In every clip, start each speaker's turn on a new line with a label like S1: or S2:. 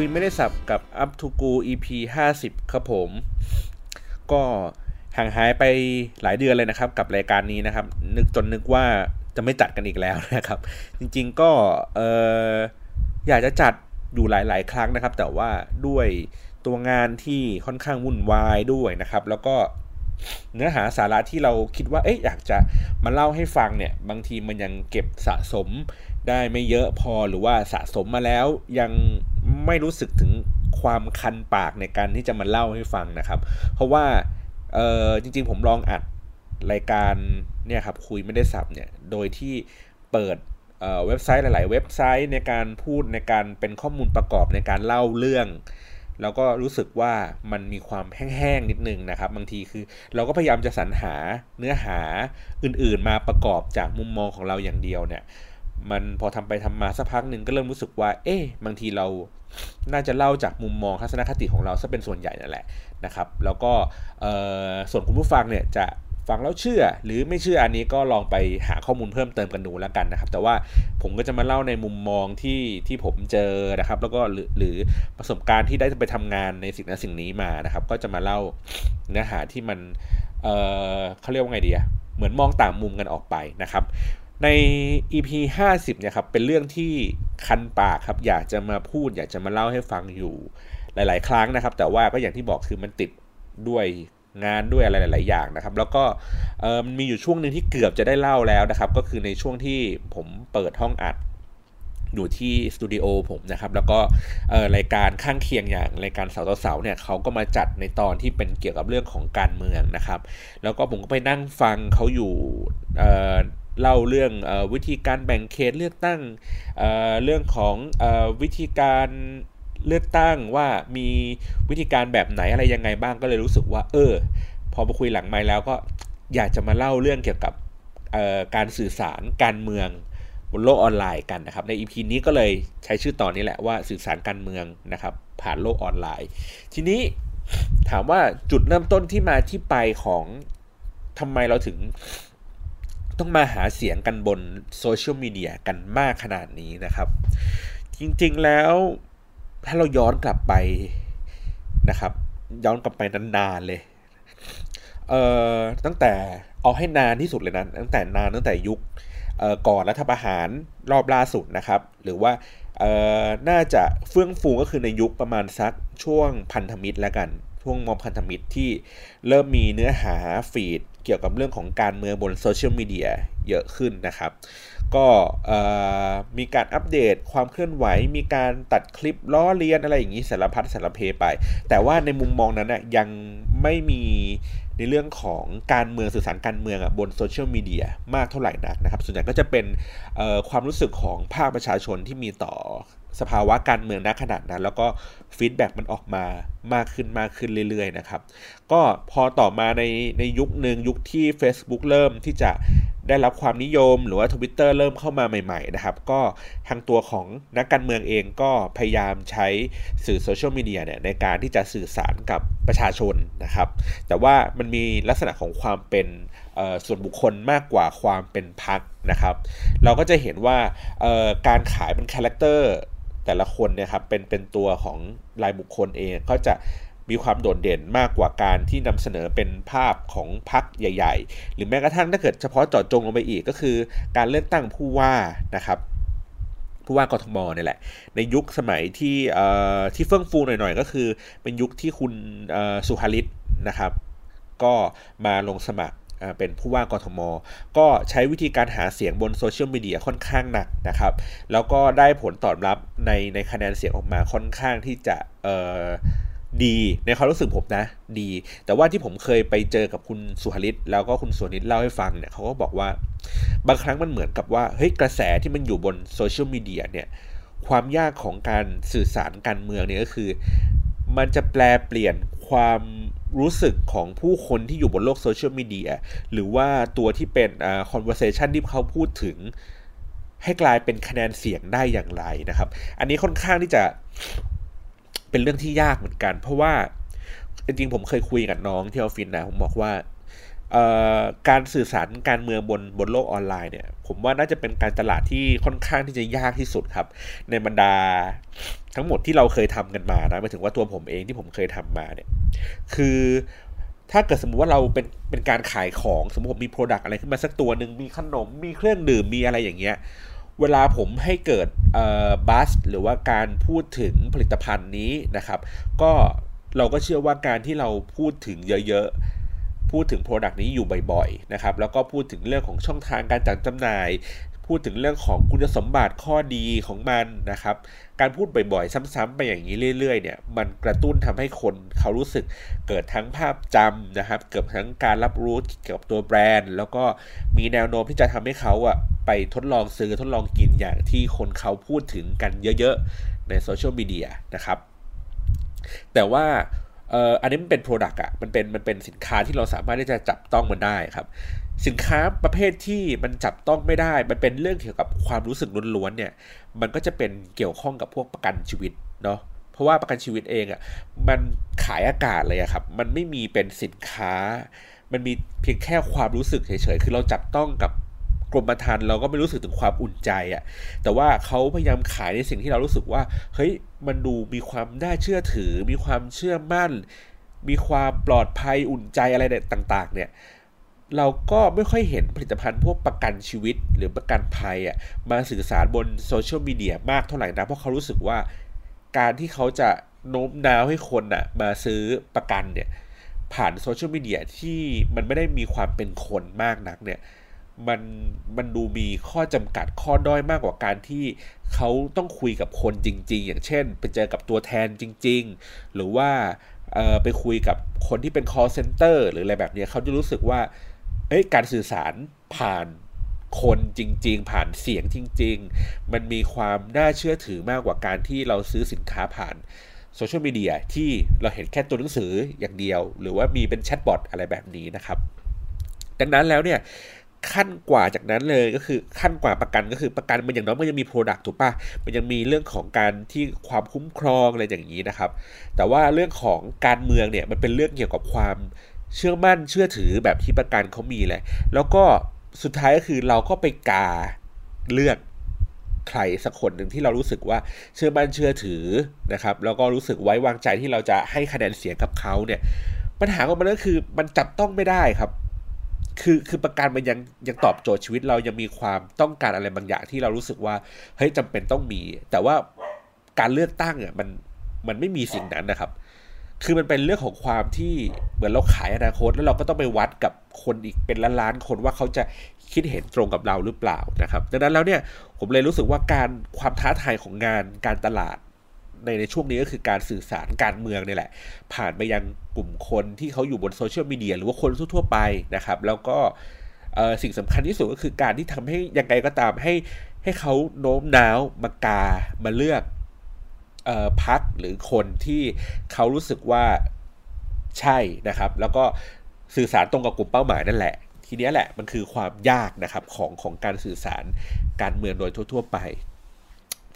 S1: ครับคุยไม่ได้สับกับ Up to Go EP 50 ครับผม ก็ห่างหายไปหลายเดือนเลยนะครับ กับรายการนี้นะครับ นึกจนนึกว่าจะไม่จัดกันอีกแล้วนะครับ จริงๆก็เอออยากจะจัดอยู่หลาย ๆ ครั้งนะครับ แต่ว่าด้วยตัวงานที่ค่อนข้างวุ่นวายด้วยนะครับ แล้วก็เนื้อหาสาระที่เราคิดว่าเอ๊ะอยากจะมาเล่าให้ฟังเนี่ย บางทีมันยังเก็บสะสม ได้ไม่เยอะพอหรือว่าสะสมมาแล้วยังไม่รู้สึกถึงความคันปากในการที่จะมาเล่าให้ฟังนะครับ เพราะว่าเออจริงๆผมลองอัดรายการเนี่ยครับคุยไม่ได้สับเนี่ยโดยที่เปิดเเว็บไซต์หลาย ๆ เว็บไซต์ในการพูดในการเป็นข้อมูลประกอบในการเล่าเรื่อง แล้วก็รู้สึกว่ามันมีความแห้ง ๆ นิดนึงนะครับ บางทีคือเราก็พยายามจะสรรหาเนื้อหาอื่น ๆ มาประกอบจากมุมมองของเราอย่างเดียวเนี่ย มันพอทำไปทำมาสักพักหนึ่งก็เริ่มรู้สึกว่า เอ๊ะบางทีเราน่าจะเล่าจากมุมมองทัศนคติของเราซะเป็นส่วนใหญ่นั่นแหละนะครับ แล้วก็ส่วนคุณผู้ฟังเนี่ยจะฟังแล้วเชื่อ หรือไม่เชื่ออันนี้ก็ลองไปหาข้อมูลเพิ่มเติมกันดูแล้วกันนะครับ แต่ว่าผมก็จะมาเล่าในมุมมองที่ที่ผมเจอนะครับ แล้วก็หรือหรือประสบการณ์ที่ได้ไปทำงานในสิ่งนั้นสิ่งนี้มานะครับ ก็จะมาเล่าเนื้อหาที่มันเเขาเรียกว่าไงดีอะเหมือนมองต่างมุมกันออกไปนะครับ ใน EP 50เนี่ยครับเป็นเรื่องที่คันปากครับอยากจะมาพูด อยากจะมาเล่าให้ฟังอยู่หลาย ๆ ครั้งนะครับ แต่ว่าก็อย่างที่บอกคือมันติดด้วยงานด้วยอะไรหลาย ๆ อย่างนะครับ แล้วก็มันมีอยู่ช่วงหนึ่งที่เกือบจะได้เล่าแล้วนะครับ ก็คือในช่วงที่ผมเปิดห้องอัดอยู่ที่สตูดิโอผมนะครับ แล้วก็รายการข้างเคียงอย่างรายการเสาต่อเสาเนี่ยเขาก็มาจัดในตอนที่เป็นเกี่ยวกับเรื่องของการเมืองนะครับ แล้วก็ผมก็ไปนั่งฟังเขาอยู่ เล่าเรื่องอวิธีการแบ่งเขตเลือกตั้งเเรื่องของอวิธีการเลือกตั้งว่ามีวิธีการแบบไหนอะไรยังไงบ้างก็เลยรู้สึกว่า เออ พอมาคุยหลังไม้แล้วก็อยากจะมาเล่าเรื่องเกี่ยวกับการสื่อสารการเมืองบนโลกออนไลน์กันนะครับใน EP นี้ก็เลยใช้ชื่อตอนนี้แหละว่าสื่อสารการเมืองนะครับ ผ่านโลกออนไลน์ ทีนี้ถามว่าจุดเริ่มต้นที่มาที่ไปของทำไมเราถึง ต้องมาหาเสียงกันบนโซเชียลมีเดียกันมากขนาดนี้นะครับ จริงๆแล้วถ้าเราย้อนกลับไปนะครับ ย้อนกลับไปนานๆเลยเอ่อตั้งแต่เอาให้นานที่สุดเลยนะตั้งแต่นานตั้งแต่ยุคก่อนรัฐประหารรอบล่าสุดนะครับ หรือว่าน่าจะเฟื่องฟูก็คือในยุคประมาณสักช่วงพันธมิตรแล้วกัน ช่วงมอพันธมิตรที่เริ่มมีเนื้อหาฟีด กี่ยวกับเรื่องของการเมืองบนโซเชียลมีเดียเยอะขึ้นนะครับ ก็มีการอัปเดตความเคลื่อนไหว มีการตัดคลิปล้อเลียนอะไรอย่างนี้สารพัดสารเพไป แต่ว่าในมุมมองนั้นนะยังไม่มีในเรื่องของการเมืองสื่อสารการเมืองบนโซเชียลมีเดียมากเท่าไหร่นักนะครับ ส่วนใหญ่ก็จะเป็นความรู้สึกของภาคประชาชนที่มีต่อ สภาวะการเมืองณขนาดนั้น แล้วก็ฟีดแบ็มันออกมามากขึ้นมากขึ้นเรื่อยๆนะครับก็พอต่อมาในในยุคหนึ่งยุคที่ Facebook เริ่มที่จะได้รับความนิยมหรือว่า Twitter เริ่มเข้ามาใหม่ๆนะครับ ก็ทางตัวของนักการเมืองเองก็พยายามใช้สื่อโซเชียลมีเดียเนี่ยในการที่จะสื่อสารกับประชาชนนะครับ แต่ว่ามันมีลักษณะของความเป็นส่วนบุคคลมากกว่าความเป็นพรรคนะครับ เราก็จะเห็นว่าการขายเป็นคาแรคเตอร์ แต่ละคนเนี่ยครับเป็นเป็นตัวของรายบุคคลเองก็จะมีความโดดเด่นมากกว่าการที่นำเสนอเป็นภาพของพรรคใหญ่ ๆ หรือแม้กระทั่งถ้าเกิดเฉพาะเจาะจงลงไปอีกก็คือ การเลือกตั้งผู้ว่านะครับผู้ว่ากทมเนี่ยแหละ ในยุคสมัยที่ที่เฟื่องฟูหน่อยๆ ก็คือ เป็นยุคที่คุณสุภาริตนะครับ ก็มาลงสมัคร เป็นผู้ว่ากทม ก็ใช้วิธีการหาเสียงบนโซเชียลมีเดียค่อนข้างหนักนะครับ แล้วก็ได้ผลตอบรับในในคะแนนเสียงออกมาค่อนข้างที่จะดีในความรู้สึกผมนะดี แต่ว่าที่ผมเคยไปเจอกับคุณสุหริตแล้วก็คุณสุนิตเล่าให้ฟังเนี่ยเขาก็บอกว่า บางครั้งมันเหมือนกับว่าเฮ้ยกระแสที่มันอยู่บนโซเชียลมีเดียเนี่ยความยากของการสื่อสารการเมืองเนี่ยก็คือ มันจะแปรเปลี่ยนความ รู้สึกของผู้คนที่อยู่บนโลกโซเชียลมีเดียหรือว่าตัวที่เป็นอ่า conversation ที่เขาพูดถึง ให้กลายเป็นคะแนนเสียงได้อย่างไรนะครับ อันนี้ค่อนข้างที่จะเป็นเรื่องที่ยากเหมือนกัน เพราะว่าจริงๆผมเคยคุยกับน้องที่ออฟฟิศนะผมบอกว่า การสื่อสารการเมืองบนบนโลกออนไลน์เนี่ย ผมว่าน่าจะเป็นการตลาดที่ค่อนข้างที่จะยากที่สุดครับ ในบรรดาทั้งหมดที่เราเคยทำกันมานะหมายถึงว่าตัวผมเองที่ผมเคยทำมาเนี่ย คือถ้าเกิดสมมุติว่าเราเป็นเป็นการขายของสมมติผมมี product อะไรขึ้นมาสักตัวหนึ่งมีขนมมีเครื่องดื่มมีอะไรอย่างเงี้ยเวลาผมให้เกิด buzz หรือว่าการพูดถึงผลิตภัณฑ์นี้นะครับ ก็เราก็เชื่อว่าการที่เราพูดถึงเยอะๆ พูดถึง Product นี้อยู่บ่อยๆนะครับแล้วก็พูดถึงเรื่องของช่องทางการจัดจำหน่าย พูดถึงเรื่องของคุณสมบัติข้อดีของมันนะครับการพูดบ่อยๆ ซ้ำๆไปอย่างนี้เรื่อยๆเนี่ยมันกระตุ้นทำให้คนเขารู้สึกเกิดทั้งภาพจำนะครับเกิดทั้งการรับรู้เกี่ยวกับตัวแบรนด์ แล้วก็มีแนวโน้มที่จะทำให้เขาอะไปทดลองซื้อทดลองกินอย่างที่คนเขาพูดถึงกันเยอะๆ ในโซเชียลมีเดียนะครับแต่ว่า เอ่ออันนี้มันเป็น product อะมันเป็นมันเป็นสินค้าที่เราสามารถที่จะจับต้องมันได้ครับ สินค้าประเภทที่มันจับต้องไม่ได้ มันเป็นเรื่องเกี่ยวกับความรู้สึกล้วนๆเนี่ย มันก็จะเป็นเกี่ยวข้องกับพวกประกันชีวิตเนาะเพราะว่าประกันชีวิตเองอะมันขายอากาศเลยอะครับ มันไม่มีเป็นสินค้า มันมีเพียงแค่ความรู้สึกเฉยๆ คือเราจับต้องกับ กรมธรรม์เราก็ไม่รู้สึกถึงความอุ่นใจอะ่ะแต่ว่าเขาพยายามขายในสิ่งที่เรารู้สึกว่าเฮ้ยมันดูมีความน่าเชื่อถือ มีความเชื่อมั่น มีความปลอดภัยอุ่นใจอะไรต่าง ๆ เนี่ยเราก็ไม่ค่อยเห็นผลิตภัณฑ์พวกประกันชีวิตหรือประกันภัยอะมาสื่อสารบนโซเชียลมีเดียมากเท่าไหร่นะเพราะเขารู้สึกว่าการที่เขาจะโน้มน้าวให้คนอะมาซื้อประกันเนี่ยผ่านโซเชียลมีเดียที่มันไม่ได้มีความเป็นคนมากนักเนี่ย มันมันดูมีข้อจำกัดข้อด้อยมากกว่าการที่เขาต้องคุยกับคนจริง ๆ อย่างเช่น ไปเจอกับตัวแทนจริง ๆ หรือว่าไปคุยกับคนที่เป็น call center หรืออะไรแบบนี้เขาจะรู้สึกว่าเอ้ยการสื่อสารผ่านคนจริง ๆ ผ่านเสียงจริง ๆ มันมีความน่าเชื่อถือมากกว่าการที่เราซื้อสินค้าผ่านโซเชียลมีเดียที่เราเห็นแค่ตัวหนังสืออย่างเดียว หรือว่ามีเป็นแชทบอทอะไรแบบนี้นะครับ ดังนั้นแล้วเนี่ย ขั้นกว่าจากนั้นเลยก็คือขั้นกว่าประกันก็คือประกันมันอย่างน้อยมันยังมี product ถูกปะมันยังมีเรื่องของการที่ความคุ้มครองอะไรอย่างนี้นะครับ แต่ว่าเรื่องของการเมืองเนี่ยมันเป็นเรื่องเกี่ยวกับความเชื่อมั่นเชื่อถือแบบที่ประกันเขามีแหละแล้วก็สุดท้ายก็คือเราก็ไปกาเลือกใครสักคนหนึ่งที่เรารู้สึกว่าเชื่อมั่นเชื่อถือนะครับ แล้วก็รู้สึกไว้วางใจที่เราจะให้คะแนนเสียงกับเขาเนี่ยปัญหาของมันก็คือมันจับต้องไม่ได้ครับ คือคือประกันมันยังยังตอบโจทย์ชีวิตเรายังมีความต้องการอะไรบางอย่างที่เรารู้สึกว่าเฮ้ยจำเป็นต้องมี แต่ว่าการเลือกตั้งอะมันมันไม่มีสิ่งนั้นนะครับ คือมันเป็นเรื่องของความที่เหมือนเราขายอนาคต แล้วเราก็ต้องไปวัดกับคนอีกเป็นล้านล้านคนว่าเขาจะคิดเห็นตรงกับเราหรือเปล่านะครับ ดังนั้นแล้วเนี่ยผมเลยรู้สึกว่าการความท้าทายของงานการตลาด ในในช่วงนี้ก็คือการสื่อสารการเมืองนี่แหละ ผ่านไปยังกลุ่มคนที่เขาอยู่บนโซเชียลมีเดียหรือว่าคนทั่วไปนะครับ แล้วก็สิ่งสำคัญที่สุดก็คือการที่ทำให้ยังไงก็ตามให้ให้เขาโน้มน้าวมากามาเลือกพักหรือคนที่เขารู้สึกว่าใช่นะครับ แล้วก็สื่อสารตรงกับกลุ่มเป้าหมายนั่นแหละ ทีนี้แหละมันคือความยากนะครับของของการสื่อสารการเมืองโดยทั่ว ๆ ไป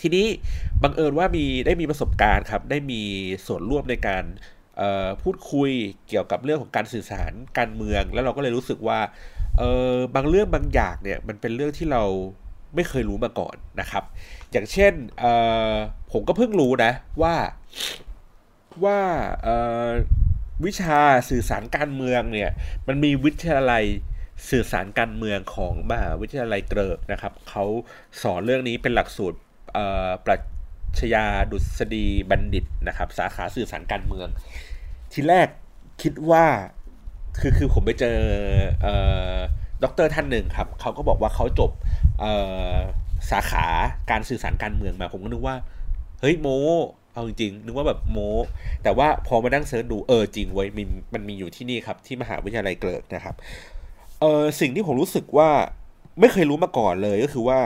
S1: ทีนี้บังเอิญว่ามีได้มีประสบการณ์ครับ ได้มีส่วนร่วมในการพูดคุยเกี่ยวกับเรื่องของการสื่อสารการเมือง แล้วเราก็เลยรู้สึกว่าบางเรื่องบางอย่างเนี่ยมันเป็นเรื่องที่เราไม่เคยรู้มาก่อนนะครับ อย่างเช่นผมก็เพิ่งรู้นะว่าว่าวิชาสื่อสารการเมืองเนี่ยมันมีวิทยาลัยสื่อสารการเมืองของมหาวิทยาลัยเกริกนะครับเขาสอนเรื่องนี้เป็นหลักสูตร ปรัชญาดุษฎีบัณฑิตนะครับ สาขาสื่อสารการเมือง ทีแรกคิดว่าคือคือผมไปเจอด็อกเตอร์ท่านหนึ่งครับเขาก็บอกว่าเขาจบสาขาการสื่อสารการเมืองมาผมก็นึกว่า เฮ้ยโมเอาจริงๆนึกว่าแบบโมแต่ว่าพอมานั่งเซิร์ชดูเออจริงเว้ยมันมันมีอยู่ที่นี่ครับ ที่มหาวิทยาลัยเกริกนะครับเออสิ่งที่ผมรู้สึกว่าไม่เคยรู้มาก่อนเลยก็คือว่า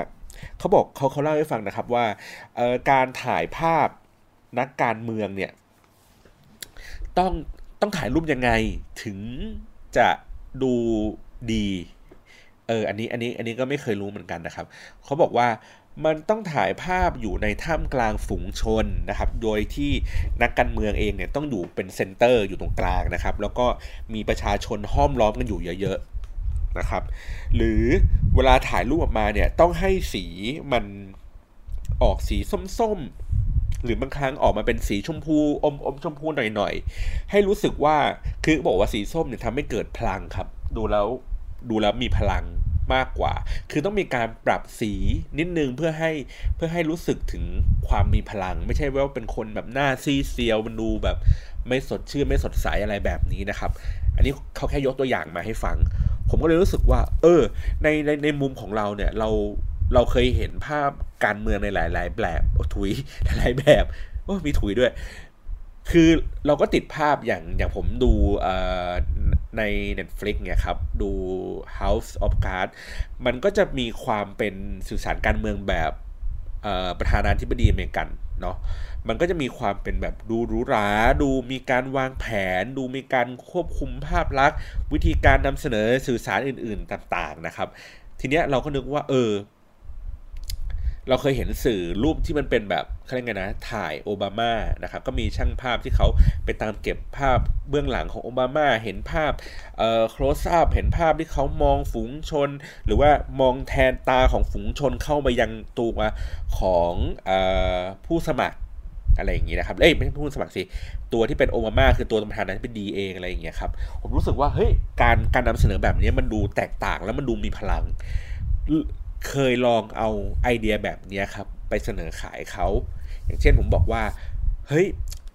S1: เขาบอกเขาเขาเล่าให้ฟังนะครับว่าการถ่ายภาพนักการเมืองเนี่ยต้องต้องถ่ายรูปยังไงถึงจะดูดีเอออันนี้อันนี้อันนี้ก็ไม่เคยรู้เหมือนกันนะครับ เขาบอกว่ามันต้องถ่ายภาพอยู่ในท่ามกลางฝูงชนนะครับ โดยที่นักการเมืองเองเนี่ยต้องอยู่เป็น center อยู่ตรงกลางนะครับ แล้วก็มีประชาชนห้อมล้อมกันอยู่เยอะ นะครับ หรือเวลาถ่ายรูปออกมาเนี่ยต้องให้สีมันออกสีส้มๆ หรือบางครั้งออกมาเป็นสีชมพูอมอมชมพูหน่อยๆ ให้รู้สึกว่าคือบอกว่าสีส้มเนี่ยทำให้เกิดพลังครับ ดูแล้วดูแล้วมีพลังมากกว่า คือต้องมีการปรับสีนิดนึงเพื่อให้เพื่อให้รู้สึกถึงความมีพลัง ไม่ใช่ว่าเป็นคนแบบหน้าซีเซียวมันดูแบบ ไม่สดชื่นไม่สดใสอะไรแบบนี้นะครับ อันนี้เขาแค่ยกตัวอย่างมาให้ฟัง ผมก็เลยรู้สึกว่า เออ ในในในมุมของเราเนี่ยเราเราเคยเห็นภาพการเมืองในหลาย ๆ แบบถุยหลายแบบโอ้มีถุยด้วย คือเราก็ติดภาพอย่างอย่างผมดูใน Netflix เนี่ยครับ ดู House of Cards มันก็จะมีความเป็นสื่อสารการเมืองแบบ ประธานาธิบดีอเมริกันเนาะมันก็จะมีความเป็นแบบดูหรูหรา ดูมีการวางแผน ดูมีการควบคุมภาพลักษณ์ วิธีการนำเสนอสื่อสารอื่น ๆ ต่าง ๆ นะครับ ทีเนี้ยเราก็นึกว่าเออ เราเคยเห็นสื่อรูปที่มันเป็นแบบเขาเรียกไงนะ ถ่ายโอบามานะครับ ก็มีช่างภาพที่เขาไปตามเก็บภาพเบื้องหลังของโอบามา เห็นภาพเอ่อ close up เห็นภาพที่เขามองฝูงชน หรือว่ามองแทนตาของฝูงชนเข้ามายังตัวของเอ่อผู้สมัครอะไรอย่างนี้นะครับ เอ้ยไม่ใช่ผู้สมัครสิ ตัวที่เป็นโอบามาคือตัวประธานาธิบดีเองอะไรอย่างเงี้ยครับ ผมรู้สึกว่าเฮ้ยการการนำเสนอแบบนี้มันดูแตกต่างแล้วมันดูมีพลัง เคยลองเอาไอเดียแบบนี้ครับ ไปเสนอขายเขา อย่างเช่นผมบอกว่า เฮ้ย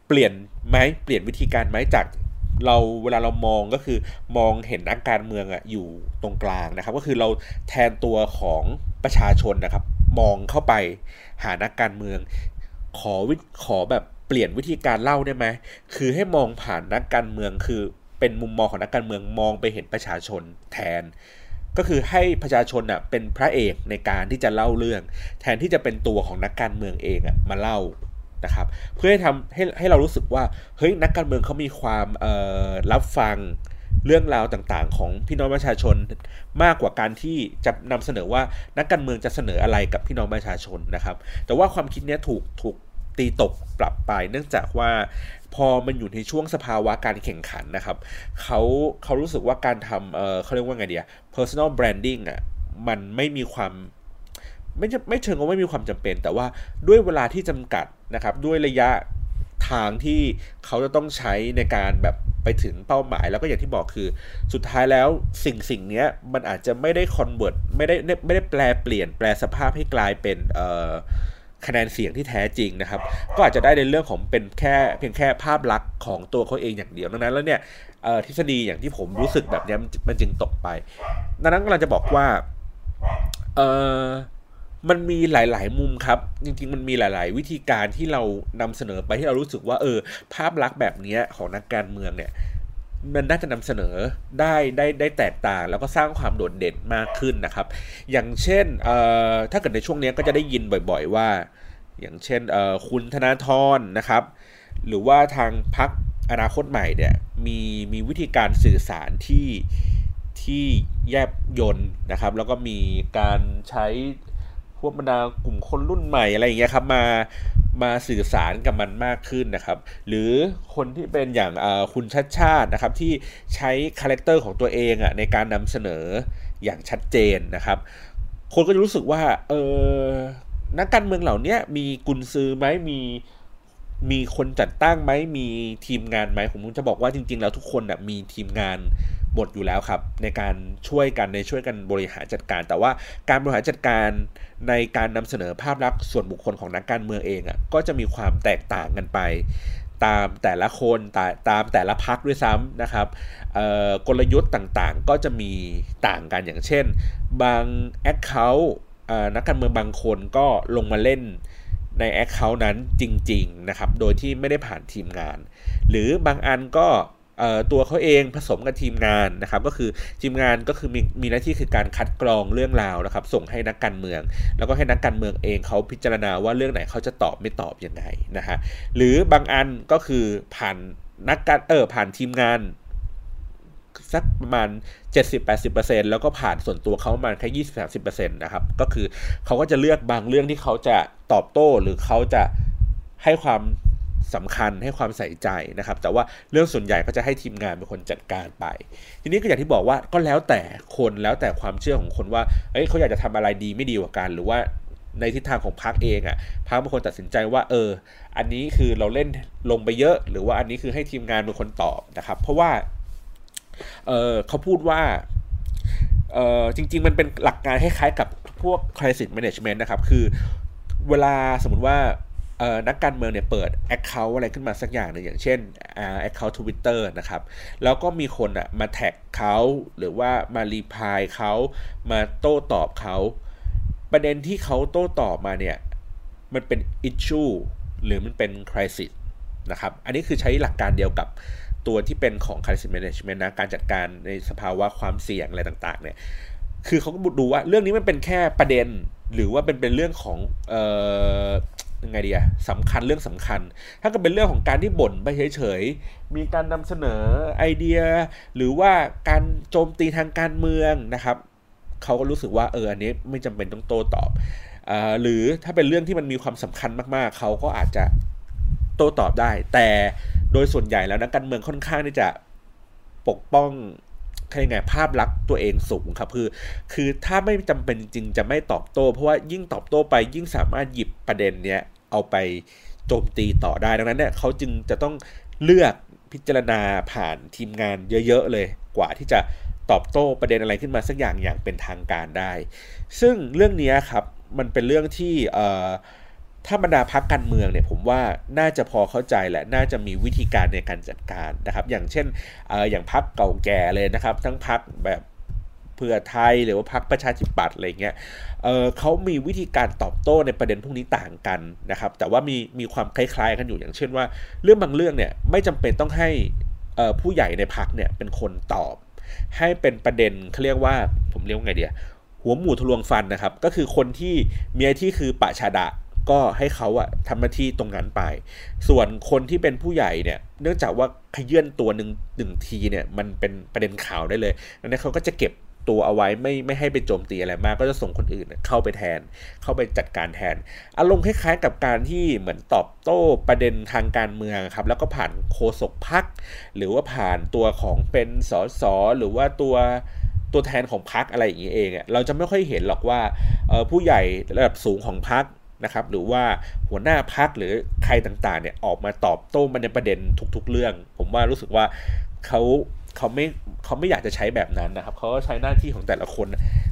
S1: เปลี่ยนไหมเปลี่ยนวิธีการไหมจากเราเวลาเรามองก็คือมองเห็นนักการเมืองอะอยู่ตรงกลางนะครับ ก็คือเราแทนตัวของประชาชนนะครับ มองเข้าไปหานักการเมือง ขอวิขอแบบเปลี่ยนวิธีการเล่าได้ไหมคือให้มองผ่านนักการเมืองคือเป็นมุมมองของนักการเมืองมองไปเห็นประชาชนแทน ก็คือให้ประชาชนอะเป็นพระเอกในการที่จะเล่าเรื่อง แทนที่จะเป็นตัวของนักการเมืองเองอะมาเล่านะครับเพื่อให้ทำให้ให้เรารู้สึกว่าเฮ้ยนักการเมืองเขามีความเอ่อรับฟังเรื่องราวต่างๆ ของพี่น้องประชาชนมากกว่าการที่จะนำเสนอว่านักการเมืองจะเสนออะไรกับพี่น้องประชาชนนะครับ แต่ว่าความคิดนี้ถูกถูก ตีตกปรับไป เนื่องจากว่าพอมันอยู่ในช่วงสภาวะการแข่งขันนะครับเขาเขารู้สึกว่าการทำเออเขาเรียกว่าไงเดีย personal branding อะมันไม่มีความไม่ไม่เชิงว่าไม่มีความจำเป็น แต่ว่าด้วยเวลาที่จำกัดนะครับด้วยระยะทางที่เขาจะต้องใช้ในการแบบไปถึงเป้าหมาย แล้วก็อย่างที่บอกคือ สุดท้ายแล้วสิ่งสิ่งนี้มันอาจจะไม่ได้ convert ไม่ได้ไม่ได้แปลเปลี่ยนแปลสภาพให้กลายเป็นเอ่อ คะแนนเสียงที่แท้จริงนะครับ ก็อาจจะได้ในเรื่องของเป็นแค่เพียงแค่ภาพลักษณ์ของตัวเขาเองอย่างเดียวดังนั้นแล้วเนี่ยทฤษฎีอย่างที่ผมรู้สึกแบบนี้มันจึงตกไปดังนั้นกำลังจะบอกว่าเออมันมีหลาย ๆ มุมครับ จริง ๆ มันมีหลาย ๆ วิธีการที่เรานำเสนอไปที่เรารู้สึกว่า เออ ภาพลักษณ์แบบนี้ของนักการเมืองเนี่ย มันน่าจะนำเสนอได้ได้ได้แตกต่าง แล้วก็สร้างความโดดเด่นมากขึ้นนะครับ อย่างเช่นถ้าเกิดในช่วงนี้ก็จะได้ยินบ่อยๆว่า อย่างเช่นคุณธนาธรนะครับ หรือว่าทางพักอนาคตใหม่เนี่ยมีมีวิธีการสื่อสารที่ที่แยบยนนะครับ แล้วก็มีการใช้ วกบรรดากลุ่มคนรุ่นใหม่อะไรอย่างเงี้ยครับมามาสื่อสารกับมันมากขึ้นนะครับ หรือคนที่เป็นอย่างคุณชัชชาตินะครับ ที่ใช้คาแรคเตอร์ของตัวเองอะในการนำเสนออย่างชัดเจนนะครับ คนก็จะรู้สึกว่าเออนักการเมืองเหล่านี้มีกุนซือไหมมีมีคนจัดตั้งไหมมีทีมงานไหมผมจะบอกว่าจริง ๆ แล้วทุกคนนะมีทีมงาน หมดอยู่แล้วครับ ในการช่วยกันในช่วยกันบริหารจัดการ แต่ว่าการบริหารจัดการในการนำเสนอภาพลักษณ์ส่วนบุคคลของนักการเมืองเองอะก็จะมีความแตกต่างกันไป ตามแต่ละคนตาตามแต่ละพักด้วยซ้ำนะครับกลยุทธ์ต่างๆ ก็จะมีต่างกันอย่างเช่น บางแอคเคาท์นักการเมืองบางคนก็ลงมาเล่นใน Account นั้นจริง ๆ นะครับ โดยที่ไม่ได้ผ่านทีมงาน หรือบางอันก็ ตัวเขาเองผสมกับทีมงานนะครับก็คือทีมงานก็คือมีมีหน้าที่คือการคัดกรองเรื่องราวนะครับ ส่งให้นักการเมือง แล้วก็ให้นักการเมืองเองเขาพิจารณาว่าเรื่องไหนเขาจะตอบไม่ตอบยังไงนะฮะหรือบางอันก็คือผ่านนักการเออผ่านทีมงานสักประมาณ 70-80%แล้วก็ผ่านส่วนตัวเขาประมาณแค่ 20-30%นะครับ ก็คือเขาก็จะเลือกบางเรื่องที่เขาจะตอบโต้หรือเขาจะให้ความ สำคัญให้ความใส่ใจนะครับ แต่ว่าเรื่องส่วนใหญ่ก็จะให้ทีมงานเป็นคนจัดการไป ทีนี้ก็อย่างที่บอกว่าก็แล้วแต่คนแล้วแต่ความเชื่อของคนว่าเฮ้ยเขาอยากจะทำอะไรดีไม่ดีกว่ากัน หรือว่าในทิศทางของพักเองอะ่ะพักเป็นคนตัดสินใจว่าเออ อันนี้คือเราเล่นลงไปเยอะ หรือว่าอันนี้คือให้ทีมงานเป็นคนตอบนะครับ เพราะว่าเออเขาพูดว่าเออจริง ๆ มันเป็นหลักการคล้ายๆกับพวก crisis management นะครับ คือเวลาสมมติว่า นักการเมืองเนี่ยเปิด Account อะไรขึ้นมาสักอย่างหนึ่งอย่างเช่น Account Twitter นะครับ แล้วก็มีคนอะมาแท็กเขาหรือว่ามารีพายเขามาโต้ตอบเขาประเด็นที่เขาโต้ตอบมาเนี่ย มันเป็น issue หรือมันเป็น crisis นะครับ อันนี้คือใช้หลักการเดียวกับตัวที่เป็นของ crisis management นะ การจัดการในสภาวะความเสี่ยงอะไรต่างๆ เนี่ย คือเขาก็ดูว่าเรื่องนี้มันเป็นแค่ประเด็น หรือว่าเป็นเป็นเรื่องของเอ่อ ยังไงดีอะสำคัญเรื่องสำคัญ ถ้าก็เป็นเรื่องของการที่บ่นไปเฉยๆ มีการนำเสนอไอเดีย หรือว่าการโจมตีทางการเมืองนะครับเขาก็รู้สึกว่าเอออันนี้ไม่จำเป็นต้องโต้ตอบอหรือถ้าเป็นเรื่องที่มันมีความสำคัญมากๆ เขาก็อาจจะโต้ตอบได้ แต่โดยส่วนใหญ่แล้วนักการเมืองค่อนข้างที่จะปกป้องใครไงภาพลักษณ์ตัวเองสูงครับคือ คือถ้าไม่จำเป็นจริงจะไม่ตอบโต้ เพราะว่ายิ่งตอบโต้ไปยิ่งสามารถหยิบประเด็นเนี้ย เอาไปโจมตีต่อได้ดังนั้นเนี่ยเขาจึงจะต้องเลือกพิจารณาผ่านทีมงานเยอะ ๆ เลยกว่าที่จะตอบโต้ประเด็นอะไรขึ้นมาสักอย่างอย่างเป็นทางการได้ ซึ่งเรื่องนี้ครับมันเป็นเรื่องที่ถ้าบรรดาพักการเมืองเนี่ยผมว่าน่าจะพอเข้าใจและน่าจะมีวิธีการในการจัดการนะครับ อย่างเช่นออย่างพักเก่าแก่เลยนะครับ ทั้งพักแบบ เพื่อไทยหรือว่าพักประชาธิปัตย์อะไรเงี้ยเเขามีวิธีการตอบโต้ในประเด็นพวกนี้ต่างกันนะครับ แต่ว่ามีมีความคล้ายๆกันอยู่อย่างเช่นว่า เรื่องบางเรื่องเนี่ยไม่จำเป็นต้องให้ผู้ใหญ่ในพักเนี่ยเป็นคนตอบ ให้เป็นประเด็นเขาเรียกว่าผมเรียกว่าไงเดียหัวหมูทะลวงฟันนะครับ ก็คือคนที่มีที่คือปะชาดะก็ให้เขาอะทำหน้าที่ตรงนั้นไป ส่วนคนที่เป็นผู้ใหญ่เนี่ย เนื่องจากว่าขยื่นตัวหนึ่งหนึ่งทีเนี่ย มันเป็นประเด็นข่าวได้เลยดังนั้นเขาก็จะเก็บ ตัวเอาไว้ไม่ไม่ให้ไปโจมตีอะไรมาก ก็จะส่งคนอื่นเข้าไปแทน เข้าไปจัดการแทน อารมณ์คล้ายๆกับการที่เหมือนตอบโต้ประเด็นทางการเมืองครับ แล้วก็ผ่านโคศกพัก หรือว่าผ่านตัวของเป็นสสหรือว่าตัวตัวแทนของพักอะไรอย่างนี้เองเราจะไม่ค่อยเห็นหรอกว่าผู้ใหญ่ระดับสูงของพักนะครับหรือว่าหัวหน้าพักหรือใครต่างๆเนี่ยออกมาตอบโต้มาในประเด็นทุกๆเรื่อง ผมว่ารู้สึกว่าเขา เขาไม่เขาไม่อยากจะใช้แบบนั้นนะครับเขาก็ใช้หน้าที่ของแต่ละคน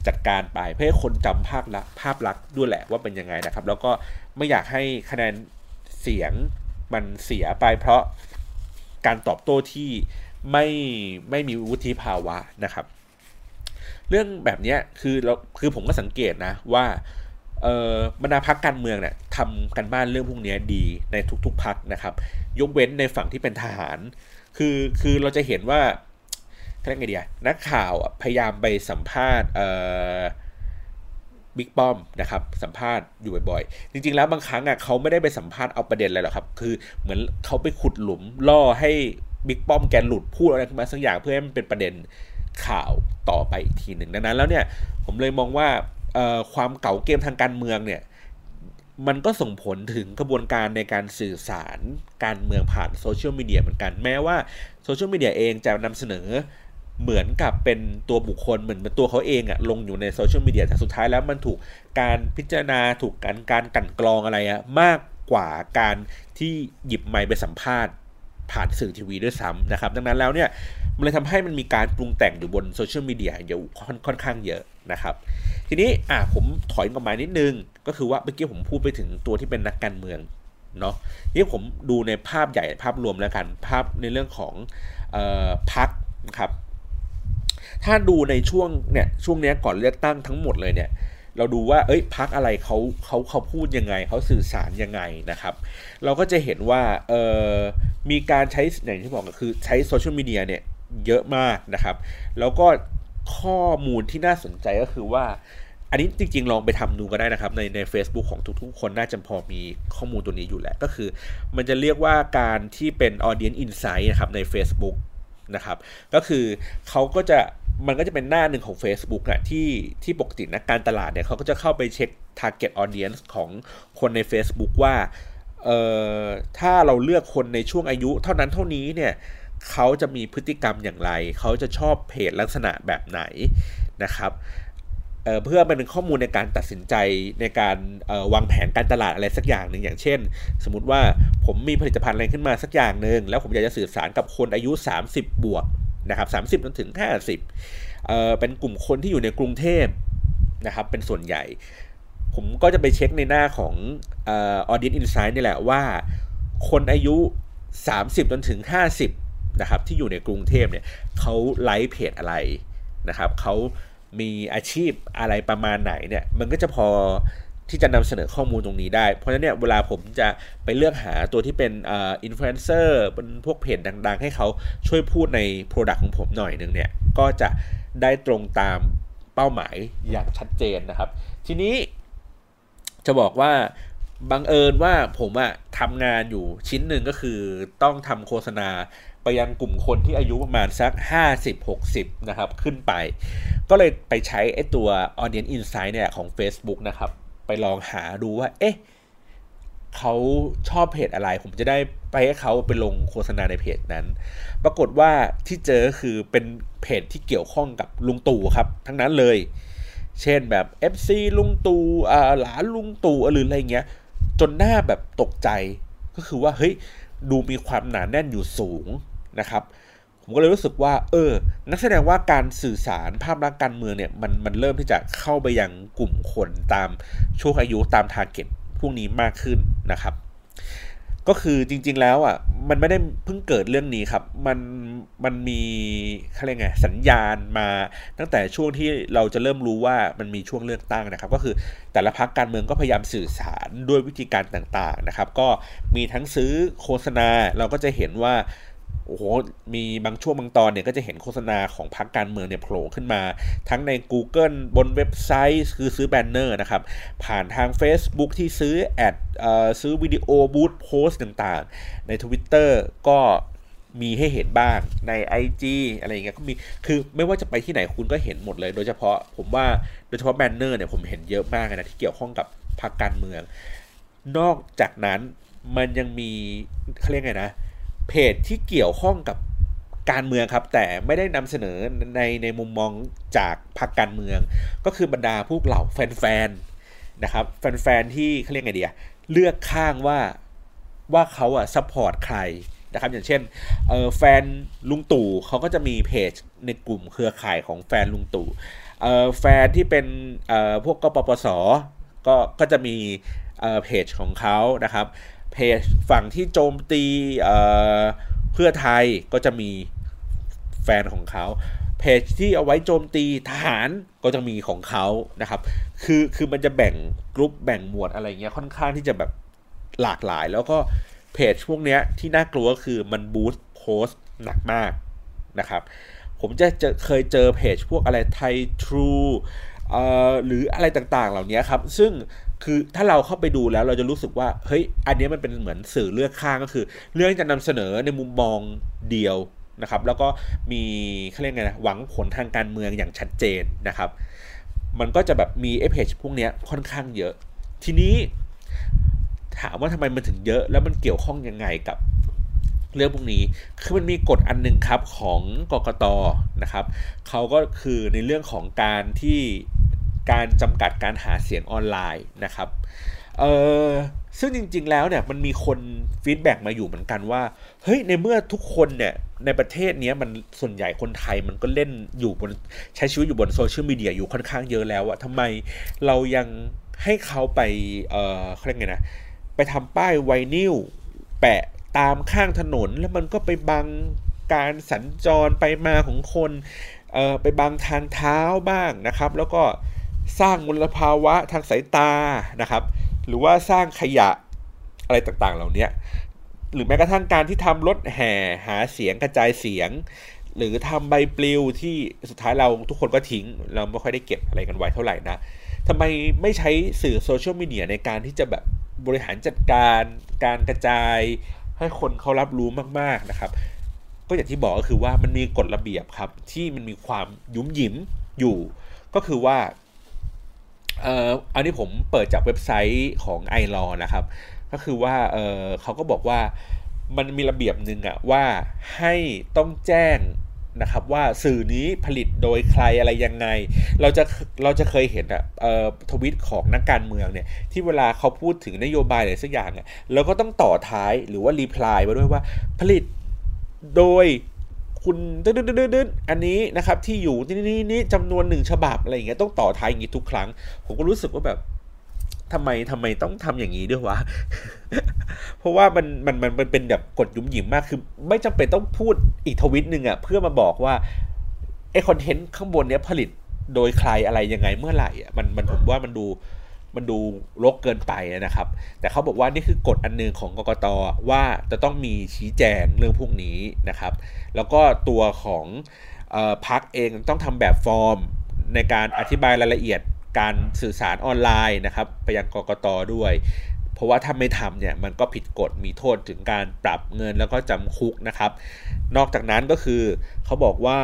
S1: จัดการไป เพื่อให้คนจำภาพลักษณ์ภาพลักษณ์ด้วยแหละว่าเป็นยังไงนะครับ แล้วก็ไม่อยากให้คะแนนเสียงมันเสียไป เพราะการตอบโต้ที่ไม่ไม่มีวุฒิภาวะนะครับ เรื่องแบบนี้คือเราคือผมก็สังเกตนะว่าเออบรรดาพักการเมืองเนี่ยทำกันบ้านเรื่องพวกนี้ดีในทุกๆพักนะครับ ยกเว้นในฝั่งที่เป็นทหาร คือคือเราจะเห็นว่า เรียกไงเดียนักข่าวพยายามไปสัมภาษณ์บิ๊กป้อมนะครับสัมภาษณ์อยู่บ่อยๆ จริงๆแล้วบางครั้งอะเขาไม่ได้ไปสัมภาษณ์เอาประเด็นอะไรหรอกครับ คือเหมือนเขาไปขุดหลุมล่อให้บิ๊กป้อมแกหลุดพูดอะไรขึ้นมาสักอย่างเพื่อให้มันเป็นประเด็นข่าวต่อไปอีกทีหนึ่งดังนั้นแล้วเนี่ยผมเลยมองว่าความเก๋าเกมทางการเมืองเนี่ยมันก็ส่งผลถึงกระบวนการในการสื่อสารการเมืองผ่านโซเชียลมีเดียเหมือนกันแม้ว่าโซเชียลมีเดียเองจะนำเสนอ เหมือนกับเป็นตัวบุคคลเหมือนเป็นตัวเขาเองอะลงอยู่ในโซเชียลมีเดียแต่สุดท้ายแล้วมันถูกการพิจารณาถูกการการกลั่นกรองอะไรอะมากกว่าการที่หยิบไมค์ไปสัมภาษณ์ ผ่านสื่อทีวีด้วยซ้ำนะครับ ดังนั้นแล้วเนี่ยมันเลยทำให้มันมีการปรุงแต่งอยู่บนโซเชียลมีเดียอยู่ค่อนข้างเยอะนะครับ ทีนี้อะผมถอยกลับมานิดนึง ก็คือว่าเมื่อกี้ผมพูดไปถึงตัวที่เป็นนักการเมืองเนาะนี่ผมดูในภาพใหญ่ภาพรวมแล้วกัน ภาพในเรื่องของออพักนะครับ ถ้าดูในช่วงเนี่ยช่วงนี้ก่อนเลือกตั้งทั้งหมดเลยเนี่ยเราดูว่าเอ้ยพักอะไรเขาเขาเขาพูดยังไงเขาสื่อสารยังไงนะครับ เราก็จะเห็นว่าเออมีการใช้อย่างที่บอกก็คือใช้โซเชียลมีเดียเนี่ยเยอะมากนะครับ แล้วก็ข้อมูลที่น่าสนใจก็คือว่า อันนี้จริงๆ ลองไปทำดูก็ได้นะครับ ในใน a c e b o o k ของทุกๆ คนน่าจะพอมีข้อมูลตัวนี้อยู่แหละก็คือ มันจะเรียกว่าการที่เป็น Audience Insight นะครับใน Facebook นะครับ ก็คือเขาก็จะ มันก็จะเป็นหน้าหนึ่งของ Facebook อะที่ที่ปกตินะการตลาดเนี่ยเขาก็จะเข้าไปเช็ค target audience ของคนใน Facebook ว่าเอ่อถ้าเราเลือกคนในช่วงอายุเท่านั้นเท่านี้เนี่ยเขาจะมีพฤติกรรมอย่างไร เขาจะชอบเพจลักษณะแบบไหนนะครับเเพื่อเป็นข้อมูลในการตัดสินใจในการวางแผนการตลาดอะไรสักอย่างหนึ่งอย่างเช่น สมมติว่าผมมีผลิตภัณฑ์อะไรขึ้นมาสักอย่างหนึ่งแล้วผมอยากจะสื่อสารกับคนอายุ 30 บวก นะครับ30จนถึง50เอ่อเป็นกลุ่มคนที่อยู่ในกรุงเทพนะครับเป็นส่วนใหญ่ ผมก็จะไปเช็คในหน้าของเอ่อ Audience Insight นี่แหละว่า คนอายุ 30 จนถึง 50นะครับที่อยู่ในกรุงเทพเนี่ยเขาไลฟ์เพจอะไรนะครับเขามีอาชีพอะไรประมาณไหนเนี่ยมันก็จะพอ ที่จะนำเสนอข้อมูลตรงนี้ได้ เพราะฉะนั้นเนี่ยเวลาผมจะไปเลือกหาตัวที่เป็นอินฟลูเอนเซอร์เป็นพวกเพจดังๆ ให้เขาช่วยพูดใน Product ของผมหน่อยนึงเนี่ยก็จะได้ตรงตามเป้าหมายอย่างชัดเจนนะครับ ทีนี้จะบอกว่าบังเอิญว่าผมอะทำงานอยู่ชิ้นหนึ่งก็คือต้องทำโฆษณาไปยังกลุ่มคนที่อายุประมาณสัก 50-60 นะครับ ขึ้นไป ก็เลยไปใช้ไอ้ตัว Audience Insight เนี่ยของ Facebook นะครับ ไปลองหาดูว่า เอ๊ะเขาชอบเพจอะไร ผมจะได้ไปให้เขาไปลงโฆษณาในเพจนั้น ปรากฏว่าที่เจอคือเป็นเพจที่เกี่ยวข้องกับลุงตู่ครับ ทั้งนั้นเลย เช่นแบบ FC ลุงตู่อ่าหลานลุงตู่หรืออะไรเงี้ย จนหน้าแบบตกใจ ก็คือว่าเฮ้ยดูมีความหนาแน่นอยู่สูงนะครับ ผมก็เลยรู้สึกว่า เออ นักแสดงว่าการสื่อสารภาพลักษณ์การเมืองเนี่ยมันมันเริ่มที่จะเข้าไปยังกลุ่มคนตามช่วงอายุตามทาร์เก็ตพวกนี้มากขึ้นนะครับ ก็คือจริง ๆแล้วอะมันไม่ได้เพิ่งเกิดเรื่องนี้ครับ มันมันมีเขาเรียกไงสัญญาณมาตั้งแต่ช่วงที่เราจะเริ่มรู้ว่ามันมีช่วงเลือกตั้งนะครับ ก็คือแต่ละพักการเมืองก็พยายามสื่อสารด้วยวิธีการต่างๆนะครับ ก็มีทั้งซื้อโฆษณาเราก็จะเห็นว่า โอ้โห มีบางช่วงบางตอนเนี่ยก็จะเห็นโฆษณาของพรรคการเมืองเนี่ยโผล่ขึ้นมา ทั้งใน Google บนเว็บไซต์คือซื้อแบนเนอร์นะครับ ผ่านทาง Facebook ที่ซื้อแอดซื้อวิดีโอบูธโพสต์ต่างๆ ใน Twitter ก็มีให้เห็นบ้างใน IG อะไรอย่างเงี้ยก็มี คือไม่ว่าจะไปที่ไหนคุณก็เห็นหมดเลย โดยเฉพาะผมว่าโดยเฉพาะแบนเนอร์เนี่ยผมเห็นเยอะมากนะที่เกี่ยวข้องกับพรรคการเมือง นอกจากนั้นมันยังมีเขาเรียกไงนะ เพจที่เกี่ยวข้องกับการเมืองครับ แต่ไม่ได้นำเสนอในในมุมมองจากพรรคการเมือง ก็คือบรรดาพวกเหล่าแฟนๆนะครับแฟนๆที่เขาเรียกไงเดียเลือกข้างว่าว่าเขาอะ support ใครนะครับอย่างเช่นแฟนลุงตู่เขาก็จะมีเพจในกลุ่มเครือข่ายของแฟนลุงตู่แฟนที่เป็นพวกกปปสก็ก็จะมีเพจของเขานะครับ เพจฝั่งที่โจมตีเพื่อไทยก็จะมีแฟนของเขาเพจที่เอาไว้โจมตีทหารก็จะมีของเขานะครับ คือคือมันจะแบ่งกลุ่มแบ่งหมวดอะไรเงี้ยค่อนข้างที่จะแบบหลากหลาย แล้วก็เพจพวกเนี้ยที่น่ากลัวก็คือมันบูสต์โพสต์หนักมากนะครับ ผมจะจะเคยเจอเพจพวกอะไรไทยทรูเอ่อหรืออะไรต่างๆ เหล่านี้ครับ ซึ่ง คือถ้าเราเข้าไปดูแล้วเราจะรู้สึกว่า เฮ้ย อันนี้มันเป็นเหมือนสื่อเลือกข้างก็คือ เรื่องจะนำเสนอในมุมมองเดียวนะครับ แล้วก็มีเขาเรียกไงนะหวังผลทางการเมืองอย่างชัดเจนนะครับ มันก็จะแบบมีเอฟเพจพวกนี้ค่อนข้างเยอะ ทีนี้ถามว่าทำไมมันถึงเยอะ แล้วมันเกี่ยวข้องยังไงกับเรื่องพวกนี้ คือมันมีกฎอันหนึ่งครับของกกตนะครับ เขาก็คือในเรื่องของการที่ การจำกัดการหาเสียงออนไลน์นะครับเออซึ่งจริง ๆ แล้วเนี่ยมันมีคน feedback มาอยู่เหมือนกันว่าเฮ้ยในเมื่อทุกคนเนี่ยในประเทศนี้มันส่วนใหญ่คนไทยมันก็เล่นอยู่บนใช้ชีวิตอยู่บนโซเชียลมีเดียอยู่ค่อนข้างเยอะแล้วอะทำไมเรายังให้เขาไปเออเขาเรียกไงนะไปทำป้ายไวนิลแปะตามข้างถนนแล้วมันก็ไปบังการสัญจรไปมาของคนเออไปบังทางเท้าบ้างนะครับ แล้วก็ สร้างมลภาวะทางสายตานะครับ หรือว่าสร้างขยะอะไรต่างๆ เหล่านี้หรือแม้กระทั่งการที่ทำรถแห่หาเสียงกระจายเสียง หรือทำใบปลิวที่สุดท้ายเราทุกคนก็ทิ้ง เราไม่ค่อยได้เก็บอะไรกันไว้เท่าไหร่นะทำไมไม่ใช้สื่อโซเชียลมีเดียในการที่จะแบบบริหารจัดการการกระจาย ให้คนเขารับรู้มาก ๆนะครับ ก็อย่างที่บอกก็คือว่ามันมีกฎระเบียบครับที่มันมีความยุ่มยิ้มอยู่ ก็คือว่า เอ่ออันนี้ผมเปิดจากเว็บไซต์ของไอรอนะครับ ก็คือว่าเออเขาก็บอกว่ามันมีระเบียบหนึ่งอะว่าให้ต้องแจ้งนะครับว่าสื่อนี้ผลิตโดยใครอะไรยังไง เราจะเราจะเคยเห็นอะเอ่อทวิตของนักการเมืองเนี่ยที่เวลาเขาพูดถึงนโยบายอะไรสักอย่างเนี่ยเราก็ต้องต่อท้ายหรือว่ารีプライมาด้วยว่าผลิตโดย คุณดืดๆอันนี้นะครับที่อยู่นี่นี่นี่จำนวนหนึ่งฉบับอะไรอย่างเงี้ยต้องต่อท้ายอย่างงี้ทุกครั้ง ผมก็รู้สึกว่าแบบทำไมทำไมต้องทำอย่างนี้ด้วยวะ เพราะว่ามันมันมันมันเป็นแบบกดยุ่มหยิมมากคือ ไม่จำเป็นต้องพูดอีกทวิตหนึ่งอะเพื่อมาบอกว่าไอคอนเทนต์ข้างบนเนี้ยผลิตโดยใครอะไรยังไงเมื่อไหร่อะมันมันผมว่ามันดู มันดูรกเกินไปนะครับ แต่เขาบอกว่านี่คือกฎอันหนึงของกกตว่าจะต้องมีชี้แจงเรื่องพวกนี้นะครับ แล้วก็ตัวของออพักเองต้องทำแบบฟอร์มในการอธิบายรายละเอียดการสื่อสารออนไลน์นะครับ ไปยังกกตด้วย ราะว่าถ้าไม่ทำเนี่ยมันก็ผิดกฎมีโทษถึงการปรับเงินแล้วก็จำคุกนะครับ นอกจากนั้นก็คือเขาบอกว่า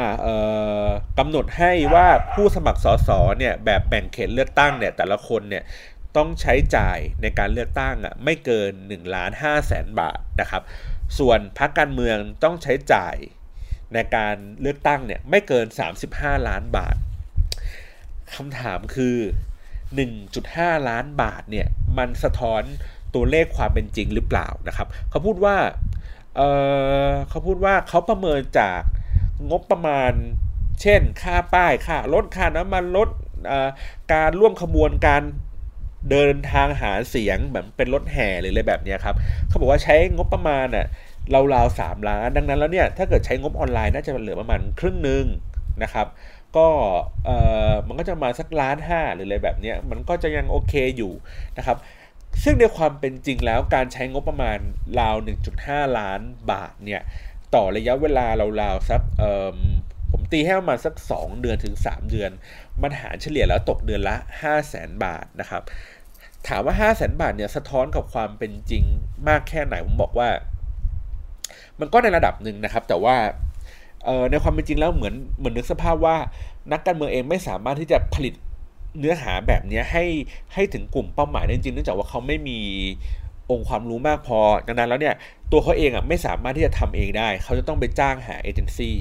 S1: กำหนดให้ว่าผู้สมัครสสเนี่ยแบบแบ่งเขตเลือกตั้งเนี่ยแต่ละคนเนี่ยต้องใช้จ่ายในการเลือกตั้งอะไม่เกิน1ล้าน5แสนบาทนะครับ ส่วนพรรคการเมืองต้องใช้จ่ายในการเลือกตั้งเนี่ยไม่เกิน 35 ล้านบาทคำถามคือ 1.5 ล้านบาทเนี่ยมันสะท้อนตัวเลขความเป็นจริงหรือเปล่านะครับเขาพูดว่าเเขาพูดว่าเขาประเมินจากงบประมาณ เช่น ค่าป้ายค่ารถค่าน้ำมันรถการร่วมขบวนการเดินทางหาเสียงแบบเป็นรถแห่หรืออะไรแบบนี้ครับเขาบอกว่าใช้งบประมาณอะราวๆสามล้าน ดังนั้นแล้วเนี่ยถ้าเกิดใช้งบออนไลน์น่าจะเหลือประมาณครึ่งหนึ่งนะครับ ก็เออมันก็จะมาสักล้านห้าหรืออะไรแบบนี้มันก็จะยังโอเคอยู่นะครับซึ่งในความเป็นจริงแล้วการใช้งบประมาณราว 1.5 ล้านบาทเนี่ยต่อระยะเวลาราวๆสักผมตีให้ประมาณสัก 2 เดือนถึง 3 เดือน มันหารเฉลี่ยแล้วตกเดือนละ 5 0 0แสนบาทนะครับ ถามว่า 5 0 0แสนบาทเนี่ยสะท้อนกับความเป็นจริงมากแค่ไหน ผมบอกว่า มันก็ในระดับหนึ่งนะครับ แต่ว่า ในความเป็นจริงแล้วเหมือนเหมือนนึกสภาพว่านักการเมืองเองไม่สามารถที่จะผลิตเนื้อหาแบบนี้ให้ให้ถึงกลุ่มเป้าหมายจริงๆเนื่องจากว่าเขาไม่มีองค์ความรู้มากพอดังนั้นแล้วเนี่ยตัวเขาเองอะไม่สามารถที่จะทำเองได้ เขาจะต้องไปจ้างหาเอเจนซี่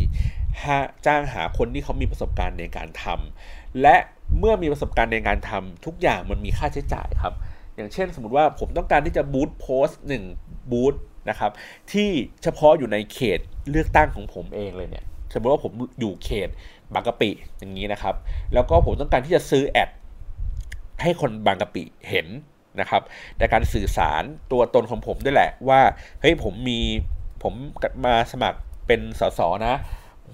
S1: จ้างหาคนที่เขามีประสบการณ์ในการทำและเมื่อมีประสบการณ์ในการทำทุกอย่างมันมีค่าใช้จ่ายครับ อย่างเช่น สมมติว่าผมต้องการที่จะบูตโพสต์หนึ่งบูต นะครับที่เฉพาะอยู่ในเขตเลือกตั้งของผมเองเลยเนี่ยสมมติว่าผมอยู่เขตบางกะปิอย่างนี้นะครับ แล้วก็ผมต้องการที่จะซื้อแอดให้คนบางกะปิเห็นนะครับในการสื่อสารตัวตนของผมด้วยแหละว่าเฮ้ยผมมีผมมาสมัครเป็นสสนะ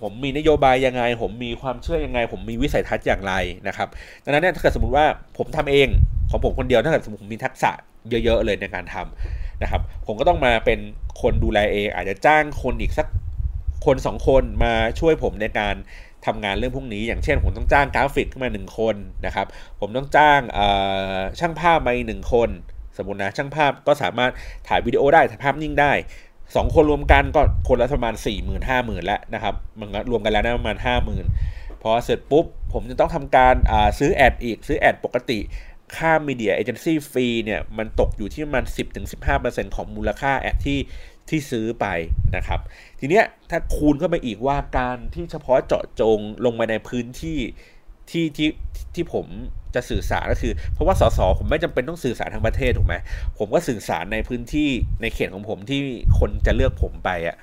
S1: ผมมีนโยบายยังไง ผมมีความเชื่อยังไง ผมมีวิสัยทัศน์อย่างไรนะครับดังนั้นเนี่ยถ้าเกิดสมมติว่าผมทำเองของผมคนเดียวถ้าเกิดสมมติผมมีทักษะเยอะ ๆ เลยในการทำ นะครับผมก็ต้องมาเป็นคนดูแลเอง อาจจะจ้างคนอีกสักคนสองคนมาช่วยผมในการทำงานเรื่องพวกนี้ อย่างเช่น ผมต้องจ้างกราฟิกขึ้นมาหนึ่งคนนะครับ ผมต้องจ้างช่างภาพมาอีกหนึ่งคน สมมตินะช่างภาพก็สามารถถ่ายวิดีโอได้ถ่ายภาพนิ่งได้สองคนรวมกันก็คนละประมาณ4 0 0 0 0 5 0,000แล้วนะครับมันรวมกันแล้วนะประมาณ50,000พอเสร็จปุ๊บ ผมจะต้องทำการซื้อ ad อีกซื้อ ad ปกติ ค่า media agency fee เนี่ย มันตกอยู่ที่ประมาณ 10-15%ของมูลค่าแอดที่ที่ซื้อไปนะครับ ทีเนี้ยถ้าคูณเข้าไปอีกว่าการที่เฉพาะเจาะจงลงมาในพื้นที่ที่ที่ที่ผมจะสื่อสารก็คือ เพราะว่าสสผมไม่จำเป็นต้องสื่อสารทั้งประเทศถูกไหมผมก็สื่อสารในพื้นที่ในเขตของผมที่คนจะเลือกผมไปอะ่ะ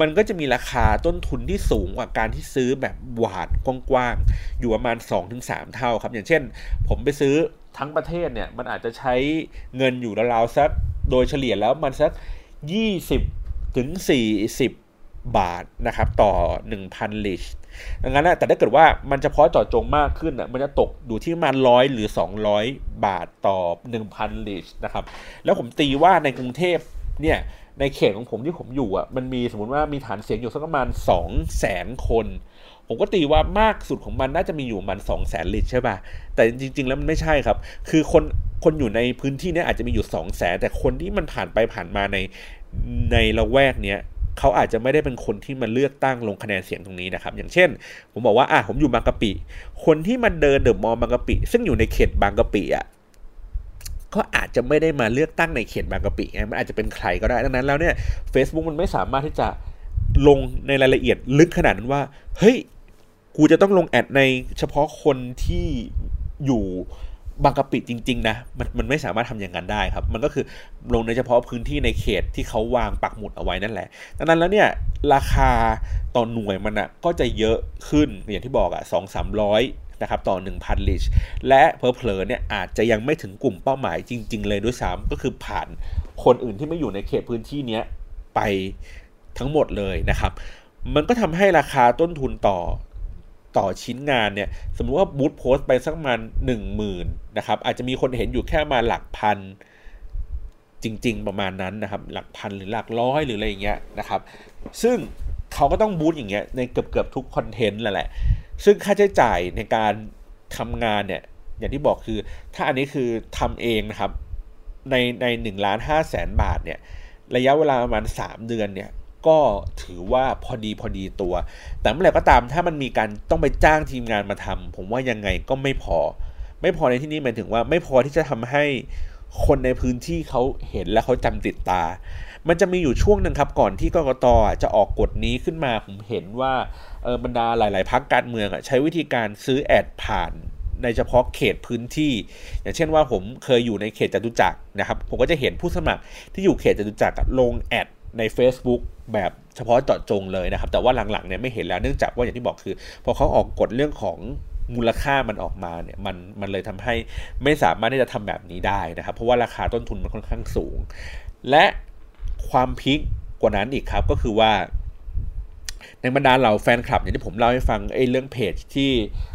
S1: มันก็จะมีราคาต้นทุนที่สูงกว่าการที่ซื้อแบบหวานกว้างๆ อยู่ประมาณ 2-3 เท่าครับ อย่างเช่น ผมไปซื้อ ทั้งประเทศเนี่ยมันอาจจะใช้เงินอยู่ราวๆสักโดยเฉลี่ยแล้วมันสัก 20ถึง40 บาทนะครับต่อ 1,000 ลิชดังนั้นแต่ถ้าเกิดว่ามันจะเพาะเจาะจงมากขึ้นอะมันจะตกอยู่ที่ประมาณร้อยหรือ 200 บาทต่อ 1,000 ลิชนะครับแล้วผมตีว่าในกรุงเทพเนี่ยในเขตของผมที่ผมอยู่อะมันมีสมมติว่ามีฐานเสียงอยู่สักประมาณ 2 0 0แสนคน ผมก็ตีว่ามากสุดของมันน่าจะมีอยู่มัน2 0 0แสนลิตรใช่ป่ะ แต่จริง ๆ แล้วมันไม่ใช่ครับ คือคนคนอยู่ในพื้นที่นี้อาจจะมีอยู่ 2 0 0แสนแต่คนที่มันผ่านไปผ่านมาในในละแวกเนี้ยเขาอาจจะไม่ได้เป็นคนที่มาเลือกตั้งลงคะแนนเสียงตรงนี้นะครับ อย่างเช่น ผมบอกว่าอะผมอยู่บางกะปิ คนที่มาเดินเดอะมอลล์บางกะปิ ซึ่งอยู่ในเขตบางกะปิอะก็อาจจะไม่ได้มาเลือกตั้งในเขตบางกะปิไงมันอาจจะเป็นใครก็ได้ ดังนั้นแล้วเนี่ย Facebook มันไม่สามารถที่จะลงในรายละเอียดลึกขนาดนั้นว่า เฮ้ย กูจะต้องลงแอดในเฉพาะคนที่อยู่บางกะปิจริง ๆ นะ มันมันไม่สามารถทำอย่างนั้นได้ครับ มันก็คือลงในเฉพาะพื้นที่ในเขตที่เขาวางปักหมุดเอาไว้นั่นแหละดังนั้นแล้วเนี่ยราคาต่อหน่วยมันอะก็จะเยอะขึ้นอย่างที่บอกอะสองสามร้อยนะครับต่อ 1,000 ลิชและเพอเพลเนี่ยอาจจะยังไม่ถึงกลุ่มเป้าหมายจริง ๆ เลยด้วยซ้ำก็คือผ่านคนอื่นที่ไม่อยู่ในเขตพื้นที่นี้ไปทั้งหมดเลยนะครับ มันก็ทำให้ราคาต้นทุนต่อ ต่อชิ้นงานเนี่ยสมมุติว่าบูธโพสต์ไปสักประมาณหนึ่งหมื่นนะครับอาจจะมีคนเห็นอยู่แค่มาหลักพันจริง ๆ ประมาณนั้นนะครับหลักพันหรือหลักร้อยหรืออะไรอย่างเงี้ยนะครับซึ่งเขาก็ต้องบูธอย่างเงี้ยในเกือบๆทุกคอนเทนต์แหละ ซึ่งค่าใช้จ่ายในการทำงานเนี่ยอย่างที่บอกคือถ้าอันนี้คือทำเองนะครับในในหนึ่งล้านห้าแสนบาทเนี่ยระยะเวลาประมาณสามเดือนเนี่ย ก็ถือว่าพอดีพอดีตัว แต่เมื่อไหร่ก็ตามถ้ามันมีการต้องไปจ้างทีมงานมาทำผมว่ายังไงก็ไม่พอ ไม่พอในที่นี้หมายถึงว่าไม่พอที่จะทำให้คนในพื้นที่เขาเห็นและเขาจำติดตา มันจะมีอยู่ช่วงหนึ่งครับก่อนที่กกตจะออกกฎนี้ขึ้นมาผมเห็นว่าเออบรรดาหลาย ๆพักการเมืองใช้วิธีการซื้อแอดผ่านในเฉพาะเขตพื้นที่ อย่างเช่นว่าผมเคยอยู่ในเขตจตุจักรนะครับ ผมก็จะเห็นผู้สมัครที่อยู่เขตจตุจักรลงแอด ใน Facebook แบบเฉพาะเจาะจงเลยนะครับ แต่ว่าหลังๆเนี่ยไม่เห็นแล้วเนื่องจากว่าอย่างที่บอกคือ พอเขาออกกฎเรื่องของมูลค่ามันออกมาเนี่ยมันมันเลยทำให้ไม่สามารถที่จะทำแบบนี้ได้นะครับ เพราะว่าราคาต้นทุนมันค่อนข้างสูง และความพิกกว่านั้นอีกครับก็คือว่าในบรรดาเหล่าแฟนคลับอย่างที่ผมเล่าให้ฟังไอ้เรื่องเพจที่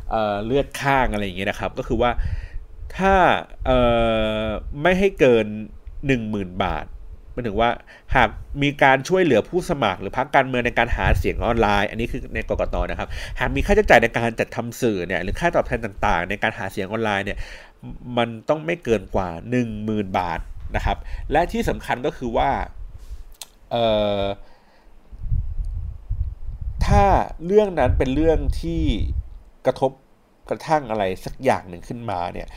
S1: เเลือดข้างอะไรอย่างเงี้ยนะครับ ก็คือว่าถ้าไม่ให้เกิน 10,000 บาท มายถึงว่าหากมีการช่วยเหลือผู้สมัคร หรือพรรคการเมืองในการหาเสียงออนไลน์ อันนี้คือในกรกตนะครับ หากมีค่าใช้จ่ายในการจัดทำสื่อเนี่ยหรือค่าตอบแทนต่างๆ ในการหาเสียงออนไลน์เนี่ยมันต้องไม่เกินกว่า 10,000 บาทนะครับ และที่สำคัญก็คือว่าเอ่อถ้าเรื่องนั้นเป็นเรื่องที่กระทบกระทั่งอะไรสักอย่างหนึ่งขึ้นมาเนี่ย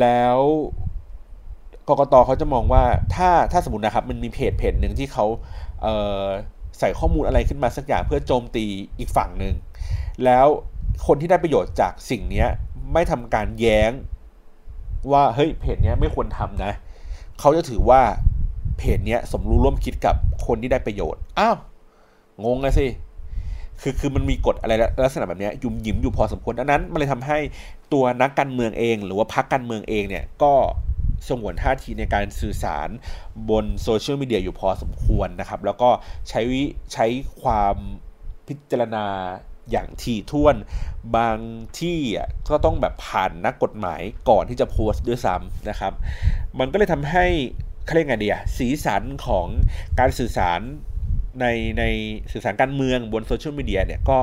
S1: แล้ว กกตเขาจะมองว่าถ้าถ้าสมมตินะครับมันมีเพจเพจหนึ่งที่เขาเใส่ข้อมูลอะไรขึ้นมาสักอย่างเพื่อโจมตีอีกฝั่งหนึ่งแล้วคนที่ได้ประโยชน์จากสิ่งนี้ไม่ทำการแย้ง ว่าเฮ้ยเพจนี้ไม่ควรทำนะเขาจะถือว่าเพจนี้สมรู้ร่วมคิดกับคนที่ได้ประโยชน์อ้าวงงเลยสิคือคือมันมีกฎอะไรลักษณะแบบนี้ยุ่มยิ้มอยู่พอสมควรดังนั้นมันเลยทำให้ตัวนักการเมืองเอง หรือว่าพรรคการเมืองเองเนี่ยก็ สงวนท่าทีในการสื่อสารบนโซเชียลมีเดียอยู่พอสมควรนะครับ แล้วก็ใช้ใช้ความพิจารณาอย่างทีท่วนบางที่ก็ต้องแบบผ่านนักกฎหมายก่อนที่จะโพสต์ด้วยซ้ำนะครับ มันก็เลยทำให้เขาเรียกไงดีอะสีสันของการสื่อสารในในสื่อสารการเมืองบนโซเชียลมีเดียเนี่ยก็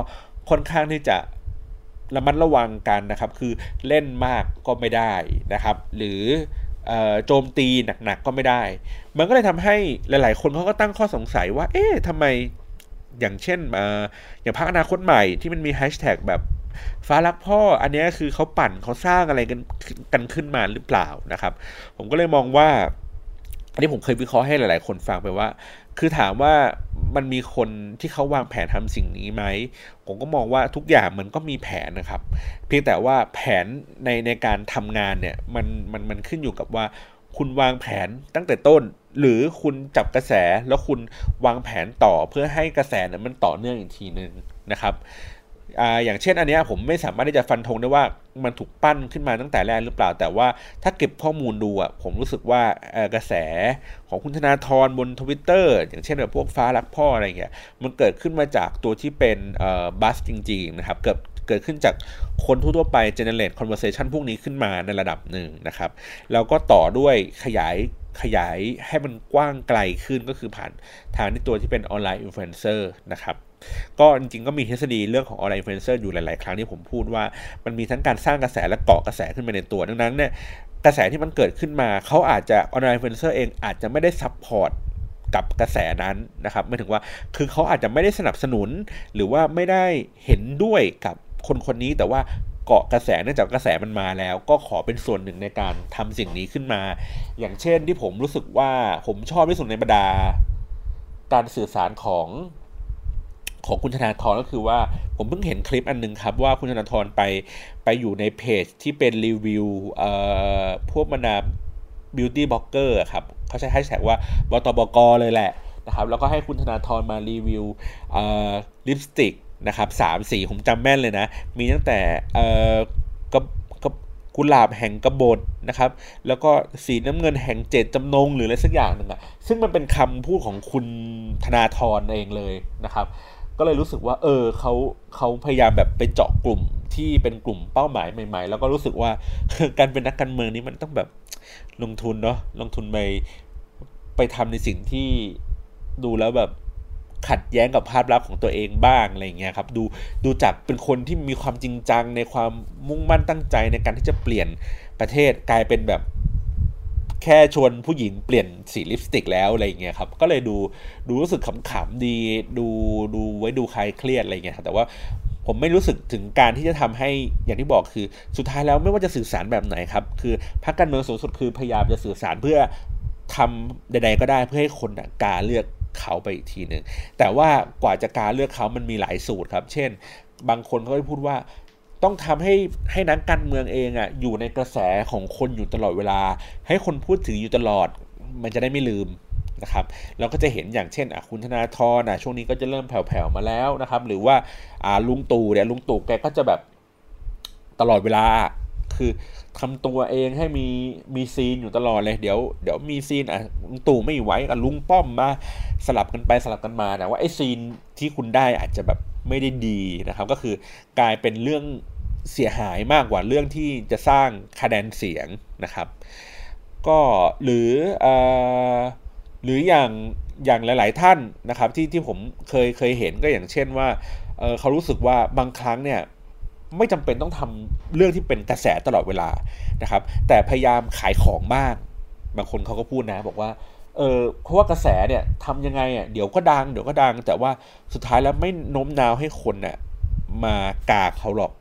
S1: ค่อนข้างที่จะระมัดระวังกันนะครับ คือเล่นมากก็ไม่ได้นะครับ หรือ โจมตีหนักๆก็ไม่ได้ มันก็เลยทำให้หลาย ๆ คนเขาก็ตั้งข้อสงสัยว่า เอ๊ะทำไมอย่างเช่นอย่างพรรคอนาคตใหม่ที่มันมีแฮชแท็กแบบฟ้ารักพ่ออันนี้คือเขาปั่นเขาสร้างอะไรกันกันขึ้นมาหรือเปล่านะครับ ผมก็เลยมองว่า อันนี้ผมเคยวิเคราะห์ให้หลาย ๆ คนฟังไปว่า คือถามว่ามันมีคนที่เขาวางแผนทำสิ่งนี้ไหม ผมก็มองว่าทุกอย่างมันก็มีแผนนะครับ เพียงแต่ว่าแผนในในการทำงานเนี่ยมันมันมันขึ้นอยู่กับว่า คุณวางแผนตั้งแต่ต้น หรือคุณจับกระแสแล้วคุณวางแผนต่อเพื่อให้กระแสนั้นมันต่อเนื่องอีกทีนึงนะครับ ออย่างเช่นอันนี้ผมไม่สามารถที่จะฟันธงได้ว่ามันถูกปั้นขึ้นมาตั้งแต่แรกหรือเปล่า แต่ว่าถ้าเก็บข้อมูลดูอะผมรู้สึกว่ากระแสของคุณธนาธรบนทวิตเตอร์อย่างเช่นแบบพวกฟ้ารักพ่ออะไรเงี้ยมันเกิดขึ้นมาจากตัวที่เป็น buzz จริง ๆ นะครับ เกิดเกิดขึ้นจากคนทั่วไป generate conversation พวกนี้ขึ้นมาในระดับหนึ่งนะครับ แล้วก็ต่อด้วยขยายขยายให้มันกว้างไกลขึ้นก็คือผ่านทางที่ตัวที่เป็น online influencer นะครับ ก็จริงๆก็มีทฤษฎีเรื่องของ online influencer อยู่หลาย ๆ ครั้งที่ผมพูดว่ามันมีทั้งการสร้างกระแสและเกาะกระแสขึ้นมาในตัว ดังนั้นเนี่ยกระแสที่มันเกิดขึ้นมาเขาอาจจะ online influencer เองอาจจะไม่ได้ supportกับกระแสนั้นนะครับไม่ถึงว่าคือเขาอาจจะไม่ได้สนับสนุน หรือว่าไม่ได้เห็นด้วยกับคนคนนี้แต่ว่าเกาะกระแสเนื่องจากกระแสมันมาแล้ว ก็ขอเป็นส่วนหนึ่งในการทำสิ่งนี้ขึ้นมา อย่างเช่นที่ผมรู้สึกว่าผมชอบที่สุดในบรรดา การสื่อสารของ ของคุณธนาธรก็คือว่าผมเพิ่งเห็นคลิปอันนึงครับว่าคุณธนาธรไปไปอยู่ในเพจที่เป็นรีวิวเอ่อพวกบรรดาบิวตี้บล็อกเกอร์ครับเขาใช้แฮชแท็กว่าบตบกเลยแหละนะครับแล้วก็ให้คุณธนาธรมารีวิวเอ่อลิปสติกนะครับสามสีผมจำแม่นเลยนะ มีตั้งแต่เอ่อก็กุหลาบแห่งกบฏนะครับ แล้วก็สีน้ำเงินแห่งเจตจำนงหรืออะไรสักอย่างหนึ่งอะซึ่งมันเป็นคำพูดของคุณธนาธรเองเลยนะครับ ก็เลยรู้สึกว่า เออเขาเขาพยายามแบบไปเจาะกลุ่มที่เป็นกลุ่มเป้าหมายใหม่ ๆ แล้วก็รู้สึกว่าการเป็นนักการเมืองนี้มันต้องแบบลงทุนเนาะลงทุนไปไปทำในสิ่งที่ดูแล้วแบบขัดแย้งกับภาพลักษณ์ของตัวเองบ้างอะไรเงี้ยครับดูดูจากเป็นคนที่มีความจริงจังในความมุ่งมั่นตั้งใจในการที่จะเปลี่ยนประเทศกลายเป็นแบบ แค่ชวนผู้หญิงเปลี่ยนสีลิปสติกแล้วอะไรเงี้ยครับก็เลยดูดูรู้สึกขำๆดีดูดูไว้ดูคลายเครียดอะไรเงี้ยแต่ว่าผมไม่รู้สึกถึงการที่จะทำให้อย่างที่บอกคือสุดท้ายแล้วไม่ว่าจะสื่อสารแบบไหนครับ คือพรรคการเมืองสูงสุดคือพยายามจะสื่อสารเพื่อทำใด ๆ ก็ได้เพื่อให้คนกาเลือกเขาไปอีกทีหนึ่งแต่ว่ากว่าจะการเลือกเขามันมีหลายสูตรครับ เช่น บางคนเขาจะพูดว่า ต้องทำให้ให้นักการเมืองเองอะ่ะอยู่ในกระแสของคนอยู่ตลอดเวลา ให้คนพูดถึงอยู่ตลอด มันจะได้ไม่ลืมนะครับเราก็จะเห็นอย่างเช่นอะคุณธนาธรอะช่วงนี้ก็จะเริ่มแผ่วๆมาแล้วนะครับ หรือว่าลุงตู่เนี่ยลุงตู่แกก็จะแบบตลอดเวลาคือทำตัวเองให้มีมีซีนอยู่ตลอดเลยเดี๋ยวเดี๋ยวมีซีนอะลุงตู่ไม่ไหวกับลุงป้อมมาสลับกันไปสลับกันมาแต่ว่าไอ้ซีนที่คุณได้อาจจะแบบไม่ได้ดีนะครับ ก็คือกลายเป็นเรื่อง เสียหายมากกว่าเรื่องที่จะสร้างคะแนนเสียงนะครับ ก็หรืออหรืออย่างอย่างหลาย ๆ ท่านนะครับที่ที่ผมเคยเคยเห็นก็อย่างเช่นว่าเเขารู้สึกว่าบางครั้งเนี่ยไม่จำเป็นต้องทำเรื่องที่เป็นกระแสตลอดเวลานะครับ แต่พยายามขายของบ้างบางคนเขาก็พูดนะบอกว่าเออเพราะว่ากระแสเนี่ยทำยังไงอะเดี๋ยวก็ดังเดี๋ยวก็ดัง แต่ว่าสุดท้ายแล้วไม่โน้มน้าวให้คนน่ะมากาเขาหรอก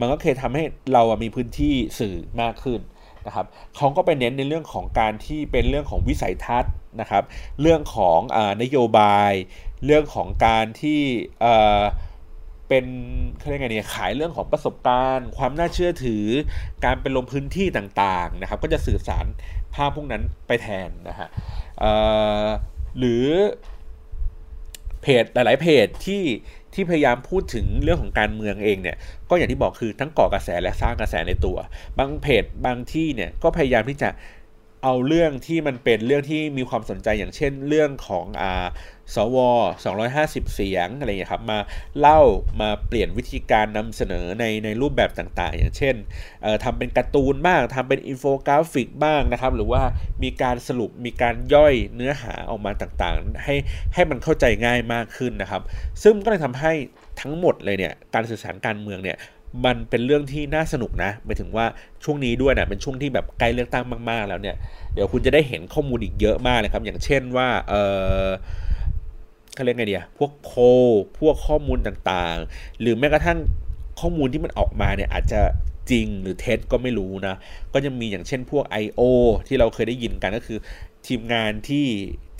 S1: มันก็เคยทำให้เรามีพื้นที่สื่อมากขึ้นนะครับเขาก็ไปเน้นในเรื่องของการที่เป็นเรื่องของวิสัยทัศน์นะครับ เรื่องของอนโยบาย เรื่องของการที่เป็นเขาเรียกไงเนี่ยขายเรื่องของประสบการณ์ ความน่าเชื่อถือ การเป็นลงพื้นที่ต่างๆนะครับ ก็จะสื่อสารภาพพวกนั้นไปแทนนะฮะหรือเพจหลาย ๆ เพจที่ ที่พยายามพูดถึงเรื่องของการเมืองเองเนี่ยก็อย่างที่บอกคือทั้งก่อกระแสและสร้างกระแสในตัว บางเพจบางที่เนี่ยก็พยายามที่จะ เอาเรื่องที่มันเป็นเรื่องที่มีความสนใจอย่างเช่นเรื่องของอ่าสว250 เสียงอะไรอย่างนี้ครับมาเล่ามาเปลี่ยนวิธีการนำเสนอในในรูปแบบต่างๆ อย่างเช่นทำเป็นการ์ตูนบ้างทำเป็นอินโฟกราฟิกบ้างนะครับ หรือว่ามีการสรุปมีการย่อยเนื้อหาออกมาต่างๆ ให้ให้มันเข้าใจง่ายมากขึ้นนะครับ ซึ่งก็เลยทำให้ทั้งหมดเลยเนี่ยการสื่อสารการเมืองเนี่ย มันเป็นเรื่องที่น่าสนุกนะหมายถึงว่าช่วงนี้ด้วยนะเป็นช่วงที่แบบใกล้เลือกตั้งมากๆ แล้วเนี่ยเดี๋ยวคุณจะได้เห็นข้อมูลอีกเยอะมากเลยครับ อย่างเช่นว่าเออเขาเรียกไงเดียพวกโพพวกข้อมูลต่างๆ หรือแม้กระทั่งข้อมูลที่มันออกมาเนี่ยอาจจะจริงหรือเท็จก็ไม่รู้นะ ก็จะมีอย่างเช่นพวก I.O. ที่เราเคยได้ยินกันก็คือทีมงานที่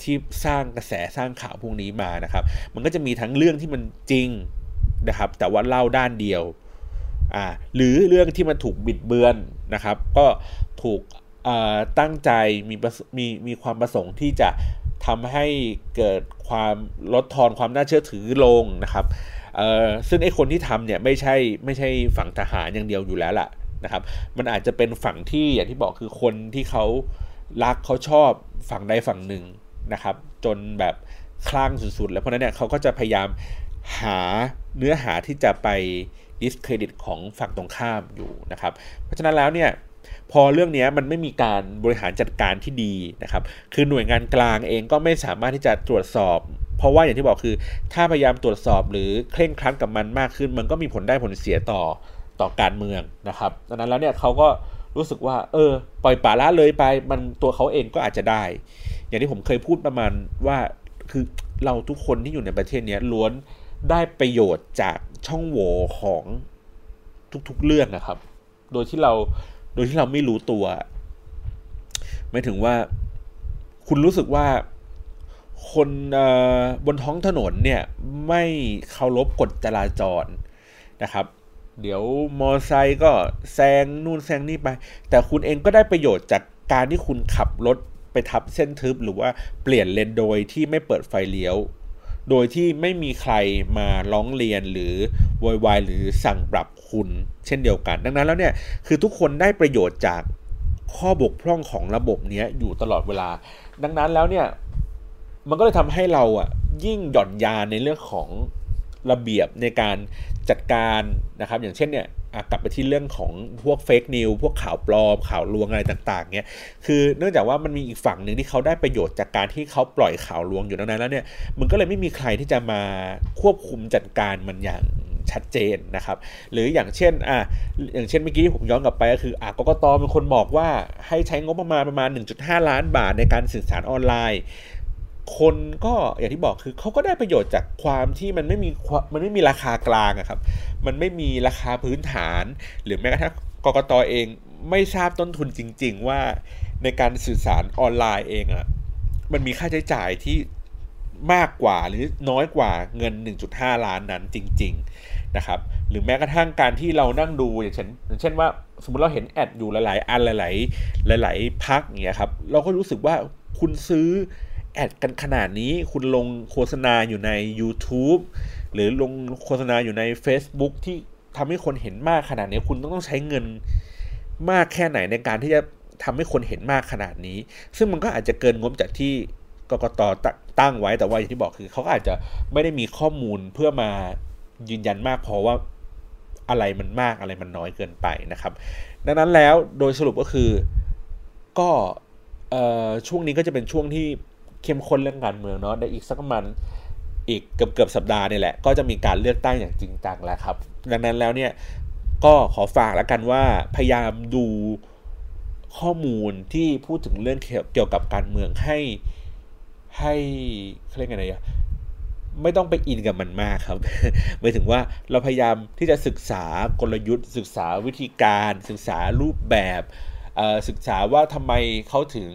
S1: ที่สร้างกระแสสร้างข่าวพวกนี้มานะครับ มันก็จะมีทั้งเรื่องที่มันจริงนะครับ แต่ว่าเล่าด้านเดียว อ่าหรือเรื่องที่มันถูกบิดเบือนนะครับ ก็ถูกตั้งใจมีมีมีความประสงค์ที่จะทำให้เกิดความลดทอนความน่าเชื่อถือลงนะครับซึ่งไอ้คนที่ทำเนี่ยไม่ใช่ไม่ใช่ฝั่งทหารอย่างเดียวอยู่แล้วล่ะนะครับ มันอาจจะเป็นฝั่งที่อย่างที่บอกคือคนที่เขารักเขาชอบฝั่งใดฝั่งหนึ่งนะครับ จนแบบคลั่งสุดๆ แล้วเพราะนั้นเนี่ยเขาก็จะพยายามหาเนื้อหาที่จะไป ดิสเครดิตของฝั่งตรงข้ามอยู่นะครับ เพราะฉะนั้นแล้วเนี่ยพอเรื่องนี้มันไม่มีการบริหารจัดการที่ดีนะครับ คือหน่วยงานกลางเองก็ไม่สามารถที่จะตรวจสอบ เพราะว่าอย่างที่บอกคือ ถ้าพยายามตรวจสอบหรือเคร่งครัดกับมันมากขึ้น มันก็มีผลได้ผลเสียต่อต่อการเมืองนะครับ ดังนั้นแล้วเนี่ยเขาก็รู้สึกว่า เออ ปล่อยป่าละเลยไป มันตัวเขาเองก็อาจจะได้ อย่างที่ผมเคยพูดประมาณว่า คือเราทุกคนที่อยู่ในประเทศนี้ล้วนได้ประโยชน์จากช่องโหว่ของทุกๆเรื่องนะครับ โดยที่เราโดยที่เราไม่รู้ตัวหมายถึงว่าคุณรู้สึกว่าคนบนท้องถนนเนี่ยไม่เคารพกฎจราจรนะครับ เดี๋ยวมอไซค์ก็แซงนู่นแซงนี่ไป แต่คุณเองก็ได้ประโยชน์จากการที่คุณขับรถไปทับเส้นทึบหรือว่าเปลี่ยนเลนโดยที่ไม่เปิดไฟเลี้ยว โดยที่ไม่มีใครมาร้องเรียนหรือโวยวายหรือสั่งปรับคุณเช่นเดียวกัน ดังนั้นแล้วเนี่ยคือทุกคนได้ประโยชน์จากข้อบกพร่องของระบบนี้อยู่ตลอดเวลา ดังนั้นแล้วเนี่ยมันก็เลยทำให้เราอะยิ่งหย่อนยานในเรื่องของระเบียบในการจัดการนะครับ อย่างเช่นเนี่ย กลับไปที่เรื่องของพวกเฟกนิวพวกข่าวปลอมข่าวลวงอะไรต่างๆเนี่ยคือเนื่องจากว่ามันมีอีกฝั่งหนึ่งที่เขาได้ประโยชน์จากการที่เขาปล่อยข่าวลวงอยู่นั้นแล้วเนี่ยมันก็เลยไม่มีใครที่จะมาควบคุมจัดการมันอย่างชัดเจนนะครับหรืออย่างเช่นอะอย่างเช่นเมื่อกี้ผมย้อนกลับไปก็คืออะกกตเป็นคนบอกว่าให้ใช้งบประมาณประมาณ 1.5 ล้านบาทในการสื่อสารออนไลน์ คนก็อย่างที่บอกคือเขาก็ได้ประโยชน์จากความที่มันไม่มีมันไม่มีราคากลางอะครับ มันไม่มีราคาพื้นฐาน หรือแม้กระทั่งกกตเองไม่ทราบต้นทุนจริง ๆ ว่าในการสื่อสารออนไลน์เองอะมันมีค่าใช้จ่ายที่มากกว่าหรือน้อยกว่าเงิน 1.5 ล้านนั้นจริง ๆนะครับหรือแม้กระทั่งการที่เรานั่งดูอย่างเช่นอย่างเช่นว่าสมมติเราเห็นแอดอยู่หลาย ๆ อันหลาย ๆ หลาย ๆ พักอย่างเงี้ยครับเราก็รู้สึกว่าคุณซื้อ แอดกันขนาดนี้ คุณลงโฆษณาอยู่ใน YouTube หรือลงโฆษณาอยู่ใน Facebook ที่ทำให้คนเห็นมากขนาดนี้ คุณต้องต้องใช้เงินมากแค่ไหนในการที่จะทำให้คนเห็นมากขนาดนี้ ซึ่งมันก็อาจจะเกินงบจากที่กกตตั้งไว้แต่ว่าอย่างที่บอกคือเขาอาจจะไม่ได้มีข้อมูลเพื่อมายืนยันมากพอว่าอะไรมันมากอะไรมันน้อยเกินไปนะครับ ดังนั้นแล้วโดยสรุปก็คือก็ช่วงนี้ก็จะเป็นช่วงที่ เข้มข้นเรื่องการเมืองเนาะในอีกสักมาณอีกเกือบเกือบสัปดาห์นี่แหละ ก็จะมีการเลือกตั้งอย่างจริงจังแล้วครับ ดังนั้นแล้วเนี่ยก็ขอฝากแล้วกันว่าพยายามดูข้อมูลที่พูดถึงเรื่องเกี่ยวกับการเมืองให้ให้เรียกไงอะไม่ต้องไปอินกับมันมากครับหมายถึงว่าเราพยายามที่จะศึกษากลยุทธ์ ศึกษาวิธีการ ศึกษารูปแบบศึกษาว่าทำไมเขาถึง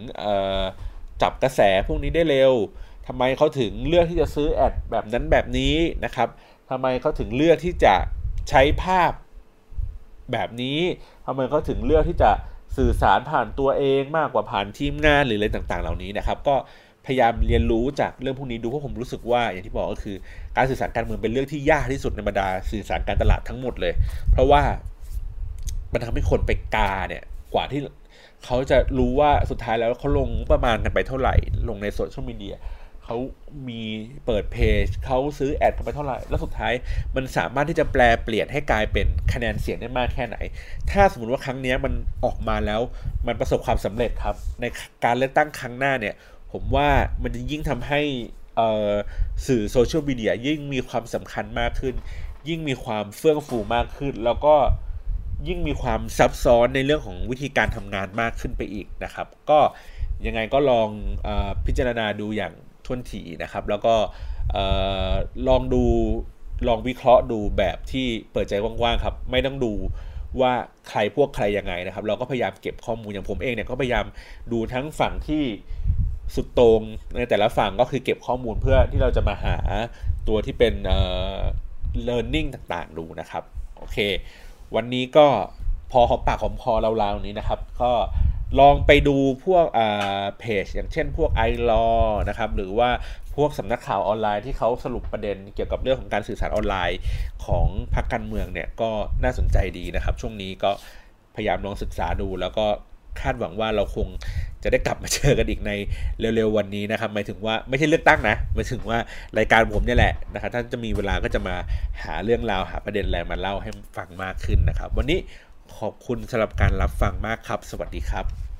S1: จับกระแสพวกนี้ได้เร็วทำไมเขาถึงเลือกที่จะซื้อแอดแบบนั้นแบบนี้นะครับทำไมเขาถึงเลือกที่จะใช้ภาพแบบนี้ทำไมเขาถึงเลือกที่จะสื่อสารผ่านตัวเองมากกว่าผ่านทีมงานหรืออะไรต่างๆ เหล่านี้นะครับ ก็พยายามเรียนรู้จากเรื่องพวกนี้ดูเพราะผมรู้สึกว่าอย่างที่บอกก็คือ การสื่อสารการเมืองเป็นเรื่องที่ยากที่สุดในบรรดาสื่อสารการตลาดทั้งหมดเลย เพราะว่ามันทำให้คนไปกาเนี่ยกว่าที่ เขาจะรู้ว่าสุดท้ายแล้วเขาลงประมาณกันไปเท่าไหร่ ลงในโซเชียลมีเดียเขามีเปิดเพจเขาซื้อแอดกันไปเท่าไหร่ แล้วสุดท้ายมันสามารถที่จะแปลเปลี่ยนให้กลายเป็นคะแนนเสียงได้มากแค่ไหน ถ้าสมมติว่าครั้งนี้มันออกมาแล้วมันประสบความสำเร็จครับ ในการเลือกตั้งครั้งหน้าเนี่ย ผมว่ามันจะยิ่งทำให้สื่อโซเชียลมีเดียยิ่งมีความสำคัญมากขึ้น ยิ่งมีความเฟื่องฟูมากขึ้น แล้วก็ ยิ่งมีความซับซ้อนในเรื่องของวิธีการทำงานมากขึ้นไปอีกนะครับ ก็ยังไงก็ลองอพิจารณาดูอย่างทุนถีนะครับ แล้วก็ลองดูลองวิเคราะห์ดูแบบที่เปิดใจกว้างๆครับ ไม่ต้องดูว่าใครพวกใครยังไงนะครับ เราก็พยายามเก็บข้อมูลอย่างผมเองเนี่ยก็พยายามดูทั้งฝั่งที่สุดตรงในแต่ละฝั่งก็คือเก็บข้อมูลเพื่อที่เราจะมาหาตัวที่เป็นเอ่อ learning ต่างๆ ดูนะครับ โอเค วันนี้ก็พอหอมปากหอมคอเราๆนี้นะครับ ก็ลองไปดูพวกเพจ อย่างเช่นพวกไอรอนะครับ หรือว่าพวกสำนักข่าวออนไลน์ที่เขาสรุปประเด็นเกี่ยวกับเรื่องของการสื่อสารออนไลน์ของพรรคการเมืองเนี่ยก็น่าสนใจดีนะครับ ช่วงนี้ก็พยายามลองศึกษาดูแล้วก็ คาดหวังว่าเราคงจะได้กลับมาเจอกันอีกในเร็วๆวันนี้นะครับหมายถึงว่าไม่ใช่เลือกตั้งนะหมายถึงว่ารายการผมเนี่ยแหละนะครับท่านจะมีเวลาก็จะมาหาเรื่องราวหาประเด็นอะไรมาเล่าให้ฟังมากขึ้นนะครับ วันนี้ขอบคุณสำหรับการรับฟังมากครับ สวัสดีครับ